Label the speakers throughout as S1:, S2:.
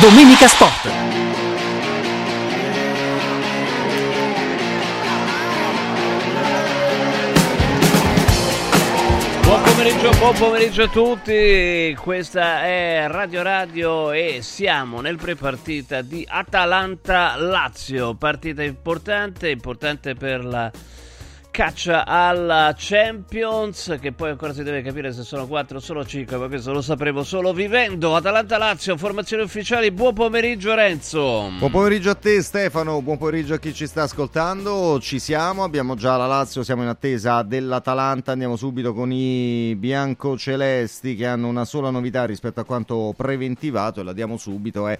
S1: Domenica Sport.
S2: Buon pomeriggio, buon pomeriggio a tutti, questa è Radio Radio e siamo nel prepartita di Atalanta-Lazio, partita importante, importante per la caccia alla Champions, che poi ancora si deve capire se sono 4 o solo 5, ma questo lo sapremo solo vivendo. Atalanta-Lazio, formazioni ufficiali, buon pomeriggio Renzo.
S3: Buon pomeriggio a te Stefano, buon pomeriggio a chi ci sta ascoltando, ci siamo, abbiamo già la Lazio, siamo in attesa dell'Atalanta, andiamo subito con i bianco-celesti che hanno una sola novità rispetto a quanto preventivato e la diamo subito, è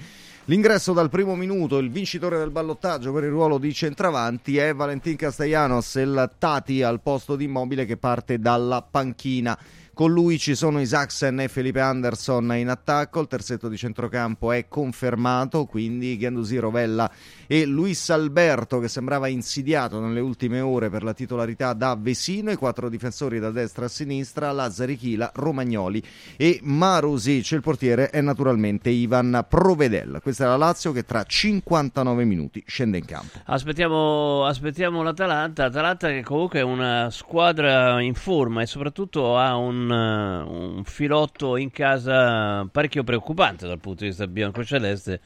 S3: L'ingresso dal primo minuto, il vincitore del ballottaggio per il ruolo di centravanti è Valentin Castellanos, il Tati al posto di Immobile che parte dalla panchina. Con lui ci sono Isaacsen e Felipe Anderson in attacco, il terzetto di centrocampo è confermato, quindi Gandusi Rovella e Luis Alberto che sembrava insidiato nelle ultime ore per la titolarità da Vesino, i quattro difensori da destra a sinistra, Lazzari Chila, Romagnoli e Marusic, il portiere è naturalmente Ivan Provedel. Questa è la Lazio che tra 59 minuti scende in campo.
S2: Aspettiamo, aspettiamo l'Atalanta, Atalanta che comunque è una squadra in forma e soprattutto ha un un, filotto in casa parecchio preoccupante dal punto di vista bianco-celeste,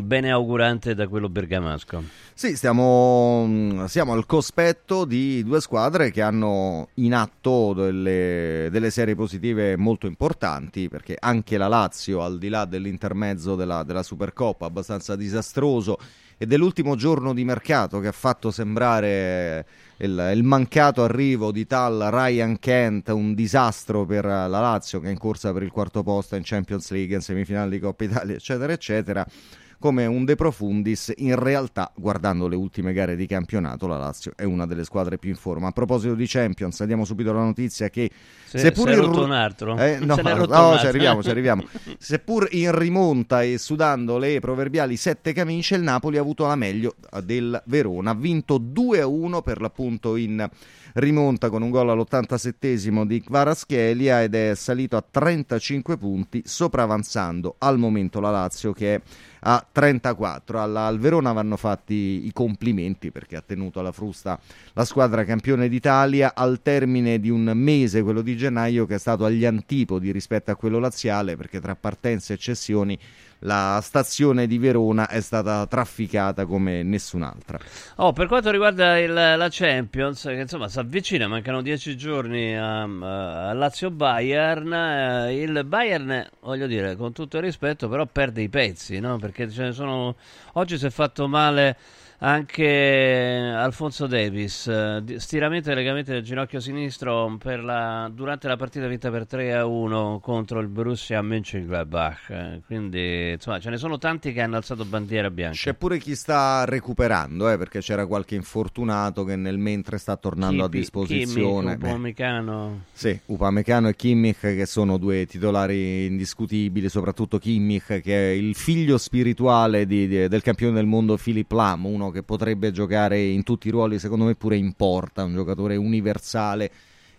S2: bene augurante da quello bergamasco.
S3: Sì, stiamo, siamo al cospetto di due squadre che hanno in atto delle, delle, serie positive molto importanti, perché anche la Lazio, al di là dell'intermezzo della, della Supercoppa, abbastanza disastroso, e dell'ultimo giorno di mercato che ha fatto sembrare il, il, mancato arrivo di tal Ryan Kent, un disastro per la Lazio che è in corsa per il quarto posto in Champions League, in semifinale di Coppa Italia, eccetera, eccetera come un De Profundis, in realtà guardando le ultime gare di campionato la Lazio è una delle squadre più in forma. A proposito di Champions, andiamo subito alla notizia che
S2: se, seppur se in... un altro.
S3: Eh, no, no, no ci arriviamo, ci arriviamo. seppur in rimonta e sudando le proverbiali sette camicie, il Napoli ha avuto la meglio del Verona, ha vinto 2-1 per l'appunto in rimonta con un gol all'87 di Kvaraschelia ed è salito a 35 punti, sopravanzando al momento la Lazio che è a 34. Alla, al Verona vanno fatti i complimenti perché ha tenuto alla frusta la squadra campione d'Italia al termine di un mese, quello di gennaio, che è stato agli antipodi rispetto a quello laziale perché tra partenze e cessioni la stazione di Verona è stata trafficata come nessun'altra.
S2: Oh, per quanto riguarda il, la Champions, che insomma si avvicina, mancano dieci giorni a, a Lazio-Bayern, eh, il Bayern, voglio dire, con tutto il rispetto, però perde i pezzi, no? perché ce ne sono... oggi si è fatto male anche Alfonso Davis, eh, stiramento e legamento del ginocchio sinistro la, durante la partita vinta per 3 a 1 contro il Borussia Mönchengladbach. Eh, quindi insomma ce ne sono tanti che hanno alzato bandiera bianca.
S3: C'è pure chi sta recuperando, eh, perché c'era qualche infortunato che nel mentre sta tornando Kipi, a disposizione.
S2: Kimmich, Upamecano.
S3: Sì, Upamecano e Kimmich che sono due titolari indiscutibili, soprattutto Kimmich che è il figlio spirituale di, di, del campione del mondo Philip Lam, uno che potrebbe giocare in tutti i ruoli, secondo me pure in porta, un giocatore universale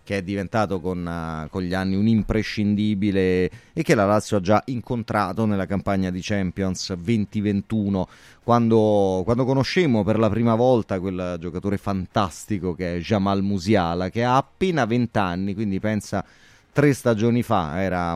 S3: che è diventato con, uh, con, gli anni un imprescindibile e che la Lazio ha già incontrato nella campagna di Champions 2021 quando, quando conoscemmo per la prima volta quel giocatore fantastico che è Jamal Musiala che ha appena 20 anni quindi pensa tre stagioni fa era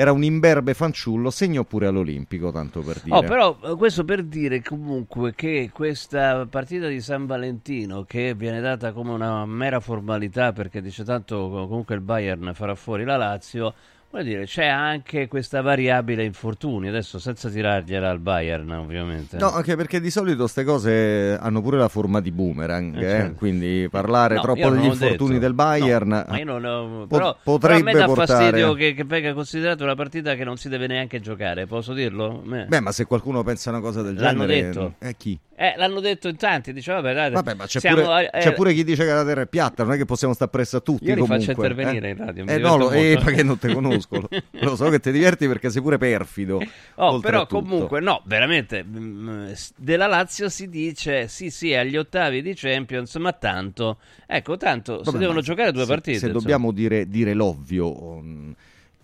S3: era un imberbe fanciullo, segno pure all'Olimpico, tanto per dire.
S2: Oh, però eh, questo per dire comunque che questa partita di San Valentino, che viene data come una mera formalità perché dice tanto comunque il Bayern farà fuori la Lazio, Vuol dire, c'è anche questa variabile infortuni, adesso senza tirargliela al Bayern ovviamente.
S3: No, anche perché di solito queste cose hanno pure la forma di boomerang, eh, eh, certo. quindi parlare no, troppo degli infortuni
S2: detto.
S3: del Bayern
S2: no, ma io non ho, però, potrebbe però a me dà portare... fastidio che, che venga considerata una partita che non si deve neanche giocare, posso dirlo?
S3: Beh, ma se qualcuno pensa una cosa del
S2: L'hanno
S3: genere...
S2: L'hanno detto.
S3: Eh, chi?
S2: Eh, l'hanno detto in tanti, dice vabbè dai,
S3: vabbè ma c'è, siamo, pure, eh, c'è, pure, chi dice che la terra è piatta, non è che possiamo stare presso a tutti
S2: Io li
S3: comunque,
S2: faccio intervenire eh? in radio,
S3: Eh no, lo, eh, perché non te conosco, lo so che ti diverti perché sei pure perfido.
S2: Oh, però comunque no, veramente mm, della Lazio si dice sì sì agli ottavi di Champions, ma tanto, ecco tanto, vabbè, si devono giocare due
S3: se,
S2: partite.
S3: Se
S2: insomma.
S3: dobbiamo dire, dire l'ovvio... Um,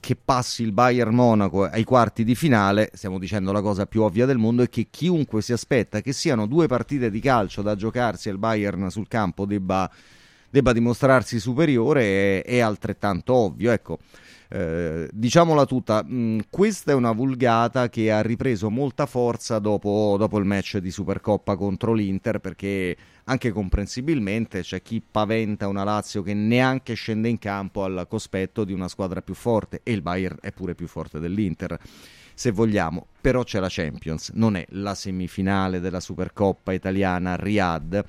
S3: che passi il Bayern Monaco ai quarti di finale, stiamo dicendo la cosa più ovvia del mondo, è che chiunque si aspetta che siano due partite di calcio da giocarsi il Bayern sul campo debba, debba dimostrarsi superiore è, è altrettanto ovvio. Ecco. Eh, diciamola tutta, mh, mm, questa è una vulgata che ha ripreso molta forza dopo, dopo, il match di Supercoppa contro l'Inter perché anche comprensibilmente c'è chi paventa una Lazio che neanche scende in campo al cospetto di una squadra più forte e il Bayern è pure più forte dell'Inter se vogliamo, però c'è la Champions, non è la semifinale della Supercoppa italiana a Riyadh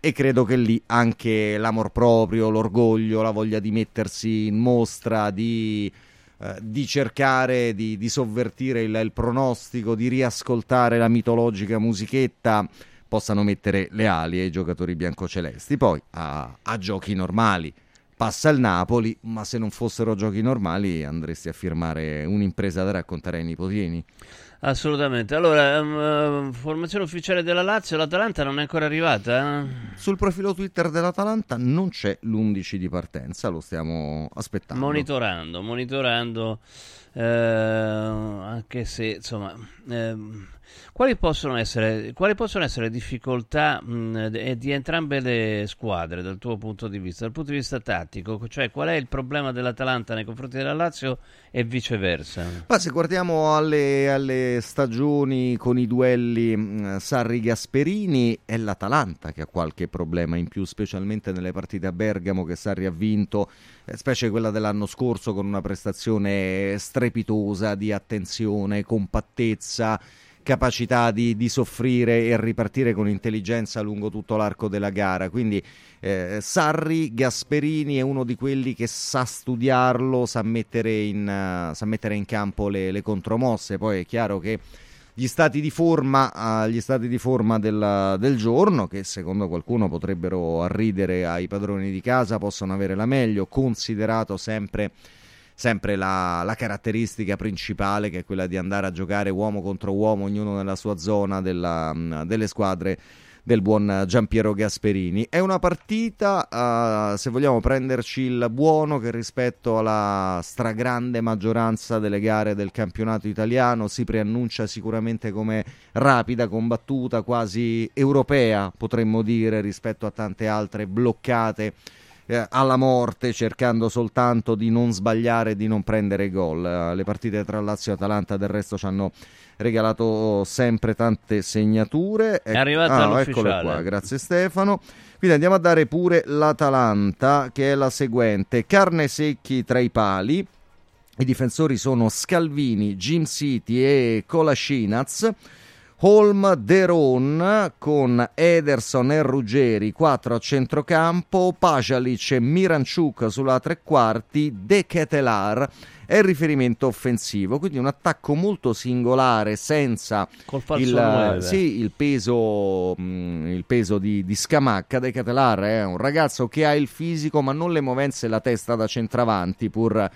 S3: e credo che lì anche l'amor proprio, l'orgoglio, la voglia di mettersi in mostra, di, eh, di cercare di, di sovvertire il, il, pronostico, di riascoltare la mitologica musichetta possano mettere le ali ai giocatori biancocelesti. Poi a, a giochi normali passa il Napoli, ma se non fossero giochi normali andresti a firmare un'impresa da raccontare ai nipotini.
S2: Assolutamente. Allora, um, formazione ufficiale della Lazio, l'Atalanta non è ancora arrivata? Eh?
S3: Sul profilo Twitter dell'Atalanta non c'è l'11 di partenza, lo stiamo aspettando.
S2: Monitorando, monitorando, eh, anche se insomma... Eh, quali possono essere, quali possono essere le difficoltà mh, di entrambe le squadre dal tuo punto di vista, dal punto di vista tattico? Cioè, qual è il problema dell'Atalanta nei confronti della Lazio e viceversa?
S3: Ma se guardiamo alle, alle stagioni con i duelli Sarri-Gasperini, è l'Atalanta che ha qualche problema in più, specialmente nelle partite a Bergamo che Sarri ha vinto, eh, specie quella dell'anno scorso con una prestazione strepitosa di attenzione, compattezza capacità di, di, soffrire e ripartire con intelligenza lungo tutto l'arco della gara. Quindi eh, Sarri Gasperini è uno di quelli che sa studiarlo, sa mettere in, uh, sa mettere in campo le, le, contromosse. Poi è chiaro che gli stati di forma, uh, stati di forma del, del, giorno, che secondo qualcuno potrebbero arridere ai padroni di casa, possono avere la meglio, considerato sempre sempre la, la, caratteristica principale che è quella di andare a giocare uomo contro uomo, ognuno nella sua zona della, delle squadre del buon Giampiero Gasperini. È una partita, uh, se vogliamo prenderci il buono, che rispetto alla stragrande maggioranza delle gare del campionato italiano si preannuncia sicuramente come rapida, combattuta, quasi europea, potremmo dire, rispetto a tante altre bloccate eh, alla morte cercando soltanto di non sbagliare e di non prendere gol. Eh, le partite tra Lazio e Atalanta del resto ci hanno regalato sempre tante segnature.
S2: È arrivata ah, eccole qua,
S3: grazie Stefano. Quindi andiamo a dare pure l'Atalanta che è la seguente: carne secchi tra i pali. I difensori sono Scalvini, Jim City e Colascinaz. Holm Deron con Ederson e Ruggeri 4 a centrocampo, Pajalic e Miranciuk sulla tre quarti, De Ketelar è il riferimento offensivo, quindi un attacco molto singolare senza il, sì, il, peso, mh, mm, il peso di, di, Scamacca. De Ketelar è un ragazzo che ha il fisico ma non le movenze e la testa da centravanti pur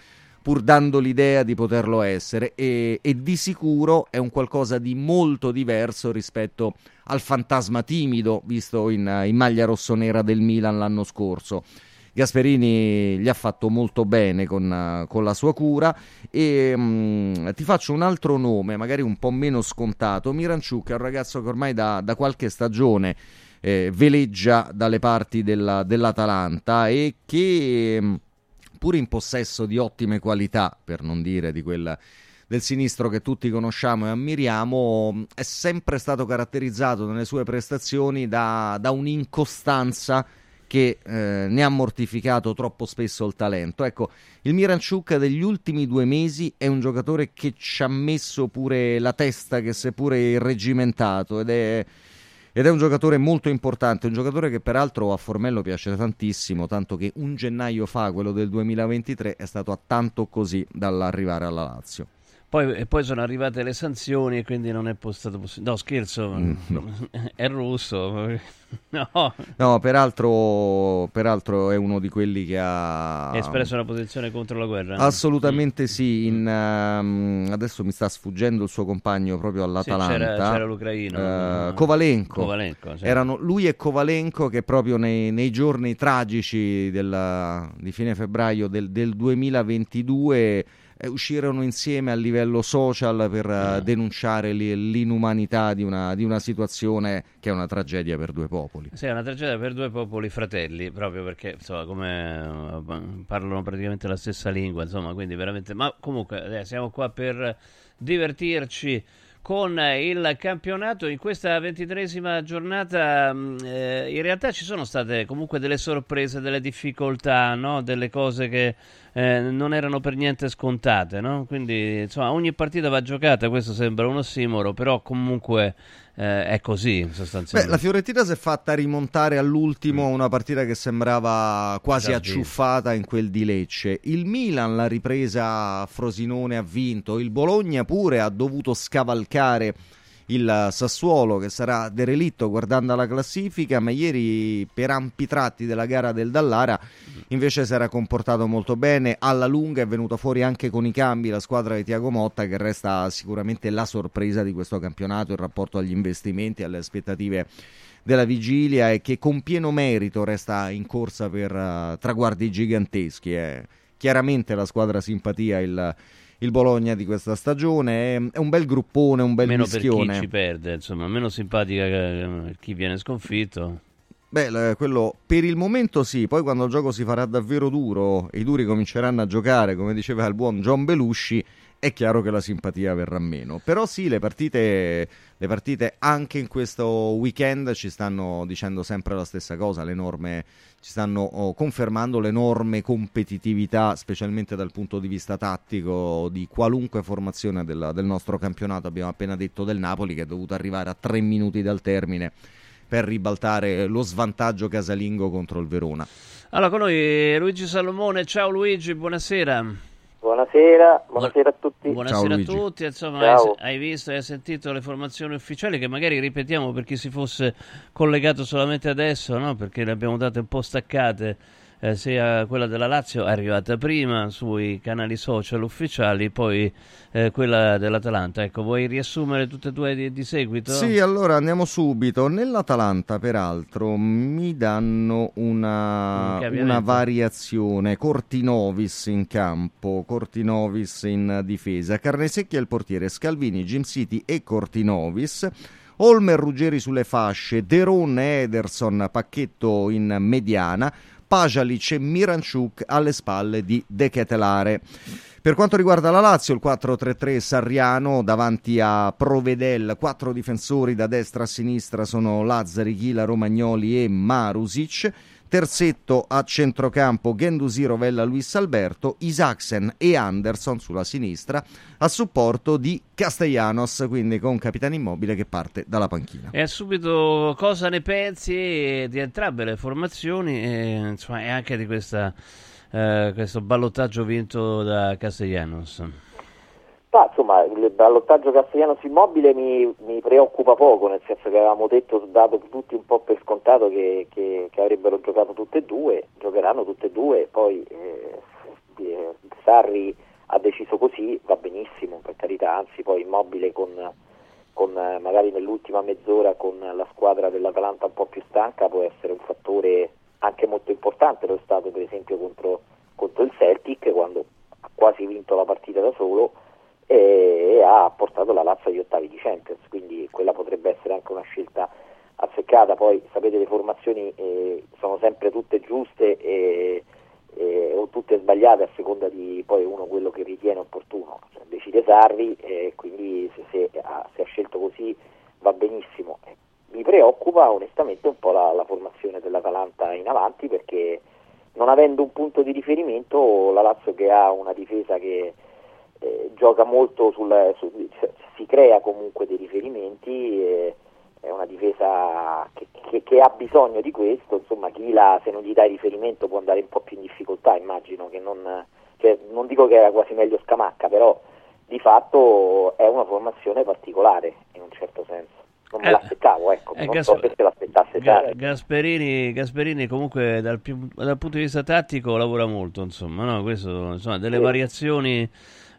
S3: pur dando l'idea di poterlo essere e, e, di sicuro è un qualcosa di molto diverso rispetto al fantasma timido visto in, in maglia rossonera del Milan l'anno scorso. Gasperini gli ha fatto molto bene con, con la sua cura e mh, mm, ti faccio un altro nome, magari un po' meno scontato. Miranciuk è un ragazzo che ormai da, da qualche stagione eh, veleggia dalle parti della, dell'Atalanta e che... Mh, mm, pur in possesso di ottime qualità, per non dire di quella del sinistro che tutti conosciamo e ammiriamo, è sempre stato caratterizzato nelle sue prestazioni da, da un'incostanza che eh, ne ha mortificato troppo spesso il talento. Ecco, il Miranciuc degli ultimi due mesi è un giocatore che ci ha messo pure la testa, che si è pure irregimentato ed è ed è un giocatore molto importante, un giocatore che peraltro a Formello piace tantissimo, tanto che un gennaio fa, quello del 2023, è stato a tanto così dall'arrivare alla Lazio.
S2: Poi, e poi sono arrivate le sanzioni e quindi non è stato possibile. No, scherzo, mm, no. è russo.
S3: No. no peraltro, peraltro, è uno di quelli che ha
S2: espresso una posizione contro la guerra.
S3: Assolutamente mm. sì. In, um, adesso mi sta sfuggendo il suo compagno proprio all'Atalanta. Sì,
S2: c'era, c'era l'ucraino.
S3: Uh, Kovalenko. Kovalenko. Erano lui e Kovalenko che proprio nei, nei giorni tragici della, di fine febbraio del, del 2022 eh, uscirono insieme a livello social per uh, denunciare l'inumanità di una, di una, situazione che è una tragedia per due popoli.
S2: Sì, è una tragedia per due popoli fratelli, proprio perché insomma, come uh, parlano praticamente la stessa lingua, insomma, quindi veramente... Ma comunque eh, siamo qua per divertirci con il campionato in questa ventitresima giornata mm, eh, in realtà ci sono state comunque delle sorprese delle difficoltà no? delle cose che eh, non erano per niente scontate no? quindi insomma ogni partita va giocata questo sembra un ossimoro però comunque eh, è così sostanzialmente.
S3: Beh, la Fiorentina si è fatta rimontare all'ultimo mm. una partita che sembrava quasi Già acciuffata in quel di Lecce. Il Milan l'ha ripresa Frosinone, ha vinto. Il Bologna pure ha dovuto scavalcare il Sassuolo che sarà derelitto guardando la classifica, ma ieri per ampi tratti della gara del Dallara invece si era comportato molto bene, alla lunga è venuta fuori anche con i cambi la squadra di Tiago Motta che resta sicuramente la sorpresa di questo campionato in rapporto agli investimenti e alle aspettative della vigilia e che con pieno merito resta in corsa per uh, traguardi giganteschi. Eh. Chiaramente la squadra simpatia, il il Bologna di questa stagione. È un bel gruppone, un bel
S2: meno
S3: mischione.
S2: per chi ci perde, insomma, meno simpatica che chi viene sconfitto.
S3: Beh, quello per il momento sì, poi quando il gioco si farà davvero duro i duri cominceranno a giocare, come diceva il buon John Belushi, è chiaro che la simpatia verrà meno. Però sì, le partite, le partite anche in questo weekend ci stanno dicendo sempre la stessa cosa, l'enorme, ci stanno oh, confermando l'enorme competitività, specialmente dal punto di vista tattico, di qualunque formazione del, del nostro campionato. Abbiamo appena detto del Napoli che è dovuto arrivare a tre minuti dal termine per ribaltare lo svantaggio casalingo contro il Verona.
S2: Allora, con noi Luigi Salomone. Ciao Luigi, buonasera.
S1: Buonasera, buonasera a tutti.
S2: Buonasera Ciao, a tutti, insomma hai, hai, visto e hai sentito le formazioni ufficiali che magari ripetiamo per chi si fosse collegato solamente adesso, no? perché le abbiamo date un po' staccate eh, sia quella della Lazio è arrivata prima sui canali social ufficiali, poi eh, quella dell'Atalanta. Ecco, vuoi riassumere tutte e due di, di, seguito?
S3: Sì, allora andiamo subito. Nell'Atalanta, peraltro, mi danno una, una variazione. Cortinovis in campo, Cortinovis in difesa, Carnesecchi al portiere, Scalvini, Jim City e Cortinovis. Olmer Ruggeri sulle fasce, Deron Ederson, pacchetto in mediana, Pajalic e Miranchuk alle spalle di De Ketelare. Per quanto riguarda la Lazio, il 4-3-3 Sarriano davanti a Provedel, quattro difensori da destra a sinistra sono Lazzari, Ghila, Romagnoli e Marusic. Terzetto a centrocampo Gendusi, Rovella, Luis Alberto, Isaacsen e Anderson sulla sinistra a supporto di Castellanos, quindi con capitano immobile che parte dalla panchina.
S2: E subito cosa ne pensi di entrambe le formazioni e, insomma, e anche di questa, eh, questo ballottaggio vinto da Castellanos?
S1: Ma insomma, il ballottaggio Castellanos immobile mi, mi, preoccupa poco, nel senso che avevamo detto, dato tutti un po' per scontato che, che, che avrebbero giocato tutte e due, giocheranno tutte e due, poi eh, eh, Sarri ha deciso così, va benissimo, per carità, anzi poi immobile con, con eh, magari nell'ultima mezz'ora con la squadra dell'Atalanta un po' più stanca può essere un fattore anche molto importante, lo è stato per esempio contro, contro il Celtic quando ha quasi vinto la partita da solo e ha portato la Lazio agli ottavi di Champions, quindi quella potrebbe essere anche una scelta azzeccata, poi sapete le formazioni eh, sono sempre tutte giuste e, e, o tutte sbagliate a seconda di poi uno quello che ritiene opportuno, cioè, decide Sarri e quindi se, se, ha, se, ha, scelto così va benissimo. Mi preoccupa onestamente un po' la, la formazione dell'Atalanta in avanti perché non avendo un punto di riferimento la Lazio che ha una difesa che eh, gioca molto sul, su, si crea comunque dei riferimenti, eh, è una difesa che, che, che, ha bisogno di questo, insomma chi la, se non gli dai riferimento può andare un po' più in difficoltà, immagino che non, cioè, non dico che era quasi meglio Scamacca, però di fatto è una formazione particolare in un certo senso. Non me eh, l'aspettavo, ecco, eh, non Gas- so se se l'aspettasse Ga-
S2: Gasperini, Gasperini comunque dal, più, dal, punto di vista tattico lavora molto, insomma, no? Questo, insomma delle sì. variazioni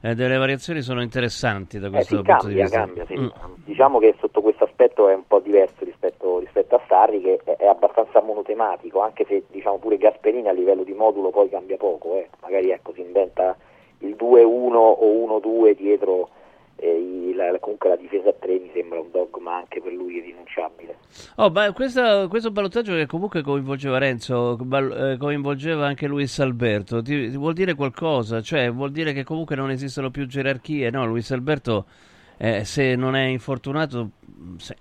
S2: eh, delle variazioni sono interessanti da questo
S1: eh sì,
S2: punto
S1: cambia,
S2: di vista.
S1: Cambia, sì. mm. Diciamo che sotto questo aspetto è un po' diverso rispetto, rispetto a Sarri che è, è, abbastanza monotematico, anche se diciamo pure Gasperini a livello di modulo poi cambia poco, eh. magari ecco, si inventa il 2-1 o 1-2 dietro eh, la, comunque la difesa a 3 mi sembra un dogma anche per lui irrinunciabile.
S2: Oh, ma questa, questo ballottaggio che comunque coinvolgeva Renzo, eh, coinvolgeva anche Luis Alberto, ti, ti, vuol dire qualcosa? Cioè, vuol dire che comunque non esistono più gerarchie? No, Luis Alberto, eh, se non è infortunato,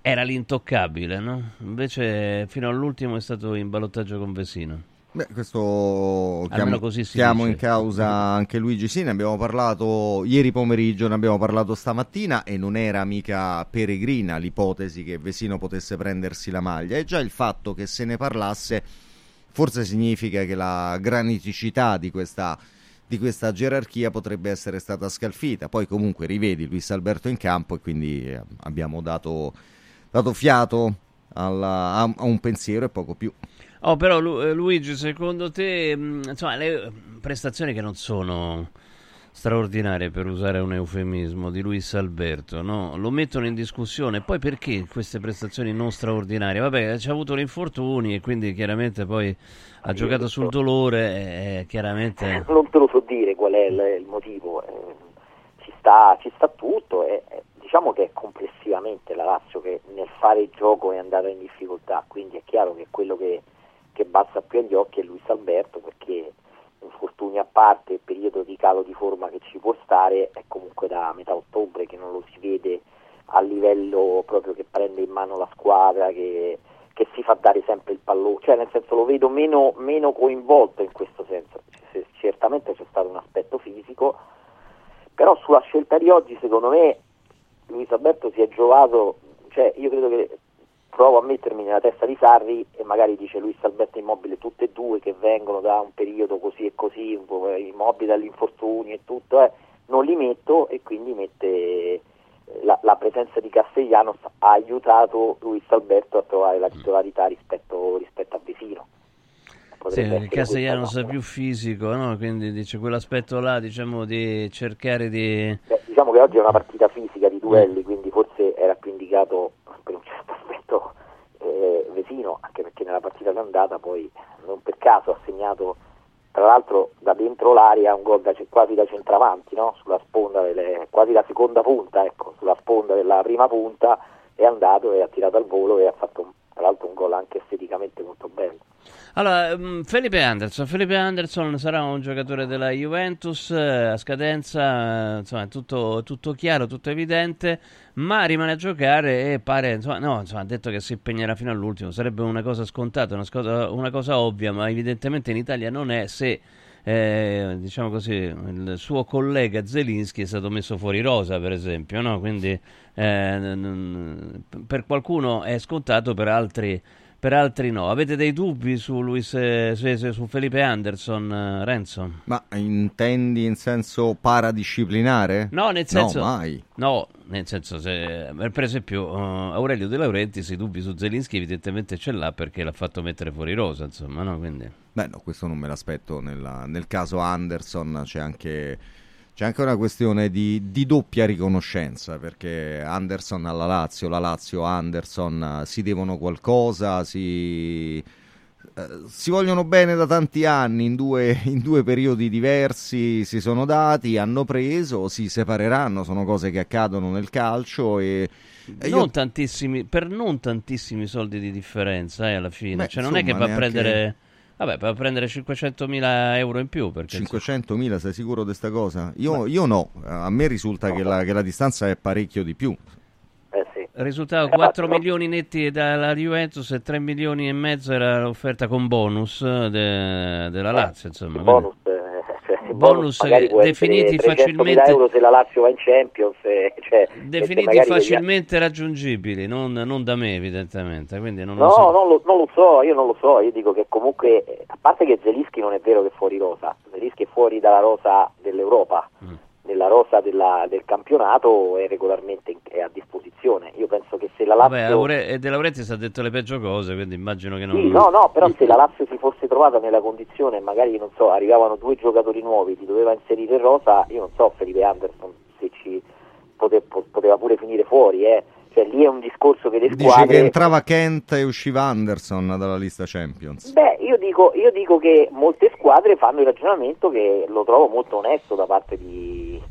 S2: era l'intoccabile, no? Invece fino all'ultimo è stato in ballottaggio con Vesino.
S3: Beh, questo chiamo, chiamo in causa anche Luigi Sì, ne abbiamo parlato ieri pomeriggio, ne abbiamo parlato stamattina e non era mica peregrina l'ipotesi che Vesino potesse prendersi la maglia. E già il fatto che se ne parlasse forse significa che la graniticità di questa, di questa gerarchia potrebbe essere stata scalfita. Poi comunque rivedi Luis Alberto in campo e quindi eh, abbiamo dato, dato fiato alla, a, a un pensiero e poco più.
S2: Oh, però Lu- eh, Luigi, secondo te, mh, mm, insomma, le prestazioni che non sono straordinarie per usare un eufemismo di Luis Alberto, no? Lo mettono in discussione. Poi perché queste prestazioni non straordinarie? Vabbè, ci ha avuto infortuni e quindi chiaramente poi ha Io giocato sul dolore e chiaramente...
S1: Non te lo so dire qual è il, il motivo. Eh, ci, sta, ci sta tutto eh, diciamo che è complessivamente la Lazio che nel fare il gioco è andata in difficoltà, quindi è chiaro che quello che che basta più agli occhi è Luis Alberto perché infortuni a parte, il periodo di calo di forma che ci può stare è comunque da metà ottobre che non lo si vede a livello proprio che prende in mano la squadra, che, che si fa dare sempre il pallone, cioè nel senso lo vedo meno, meno coinvolto in questo senso, C- certamente c'è stato un aspetto fisico, però sulla scelta di oggi secondo me Luis Alberto si è giovato, cioè io credo che provo a mettermi nella testa di Sarri e magari dice Luis Alberto Immobile tutte e due che vengono da un periodo così e così, immobili dagli e tutto, eh, non li metto e quindi mette eh, la, la, presenza di Castellanos ha aiutato Luis Alberto a trovare la titolarità rispetto, rispetto a Vesino.
S2: Sì, Castellanos è più fisico, no? quindi dice quell'aspetto là diciamo di cercare di...
S1: Beh, diciamo che oggi è una partita fisica di duelli, quindi forse era più indicato aspetto eh, Vesino, anche perché nella partita d'andata poi non per caso ha segnato tra l'altro da dentro l'area un gol da, quasi da centravanti, no? sulla sponda delle, quasi la seconda punta, ecco, sulla sponda della prima punta è andato e ha tirato al volo e ha fatto un, tra l'altro un gol anche esteticamente molto bello.
S2: Allora, mm, Felipe Anderson. Felipe Anderson sarà un giocatore della Juventus eh, a scadenza, insomma, tutto, tutto chiaro, tutto evidente, ma rimane a giocare e pare, insomma, no, insomma, ha detto che si impegnerà fino all'ultimo. Sarebbe una cosa scontata, una cosa, una cosa ovvia, ma evidentemente in Italia non è se... Eh, diciamo così, il suo collega Zelinski è stato messo fuori rosa, per esempio, no? quindi eh, per qualcuno è scontato, per altri per altri no. Avete dei dubbi su, Luis, eh, su Felipe Anderson, eh, Renzo?
S3: Ma intendi in senso paradisciplinare?
S2: No, nel senso...
S3: No, mai.
S2: No, nel senso, se, per esempio, uh, Aurelio De Laurentiis i dubbi su Zelinski evidentemente ce l'ha perché l'ha fatto mettere fuori rosa, insomma, no? Quindi...
S3: Beh, no, questo non me l'aspetto. Nella, nel caso Anderson c'è anche c'è anche una questione di, di, doppia riconoscenza perché Anderson alla Lazio, la Lazio Anderson eh, si devono qualcosa, si, eh, si vogliono bene da tanti anni in due, in due, periodi diversi, si sono dati, hanno preso, si separeranno, sono cose che accadono nel calcio e,
S2: e non io... tantissimi, per non tantissimi soldi di differenza eh, alla fine, Beh, cioè non è che va a prendere Vabbè, per prendere 500.000 euro in più.
S3: 500.000, sei sicuro di questa cosa? Io, io, no, a me risulta no, che, la, che, la, distanza è parecchio di più.
S2: Eh sì. Risultato 4 milioni netti dalla Juventus e 3 milioni e mezzo era l'offerta con bonus de, della eh, Lazio. Insomma,
S1: bonus, eh,
S2: bonus, bonus definiti facilmente
S1: euro se la Lazio va in Champions eh, cioè,
S2: definiti facilmente vediamo. raggiungibili non, non, da me evidentemente non
S1: no
S2: so.
S1: non, lo, non lo, so io non lo so io dico che comunque a parte che Zelischi non è vero che è fuori rosa Zelischi è fuori dalla rosa dell'Europa mm nella rosa della, del campionato è regolarmente è a disposizione. Io penso che se la Lazio...
S2: Vabbè, Aure... e De Laurentiis ha detto le peggio cose, quindi immagino che non...
S1: Sì, no, no, però se la Lazio si fosse trovata nella condizione, magari, non so, arrivavano due giocatori nuovi, li doveva inserire in rosa, io non so Felipe Anderson se ci pote... poteva pure finire fuori, eh. Cioè, lì è un discorso che le squadre...
S3: Dice che entrava Kent e usciva Anderson dalla lista Champions.
S1: Beh, io dico, io dico che molte squadre fanno il ragionamento che lo trovo molto onesto da parte di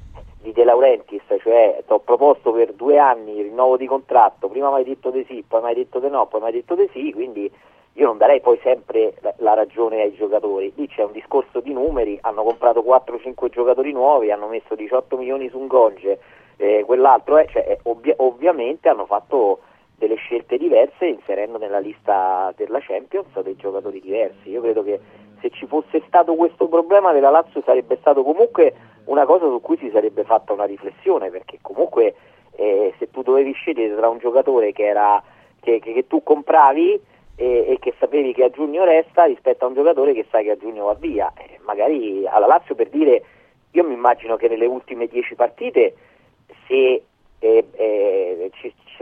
S1: di De Laurentiis, cioè ti ho proposto per due anni il rinnovo di contratto, prima mi hai detto di sì, poi mi hai detto di no, poi mi hai detto di sì, quindi io non darei poi sempre la, la ragione ai giocatori, lì c'è un discorso di numeri, hanno comprato 4-5 giocatori nuovi, hanno messo 18 milioni su un Gonge, eh, quell'altro è, cioè, ovvi- ovviamente hanno fatto delle scelte diverse inserendo nella lista della Champions dei giocatori diversi. Io credo che se ci fosse stato questo problema della Lazio sarebbe stato comunque una cosa su cui si sarebbe fatta una riflessione, perché comunque eh, se tu dovevi scegliere tra un giocatore che, era, che, che, che tu compravi e, e, che sapevi che a giugno resta rispetto a un giocatore che sai che a giugno va via, eh, magari alla Lazio per dire, io mi immagino che nelle ultime dieci partite se eh, eh,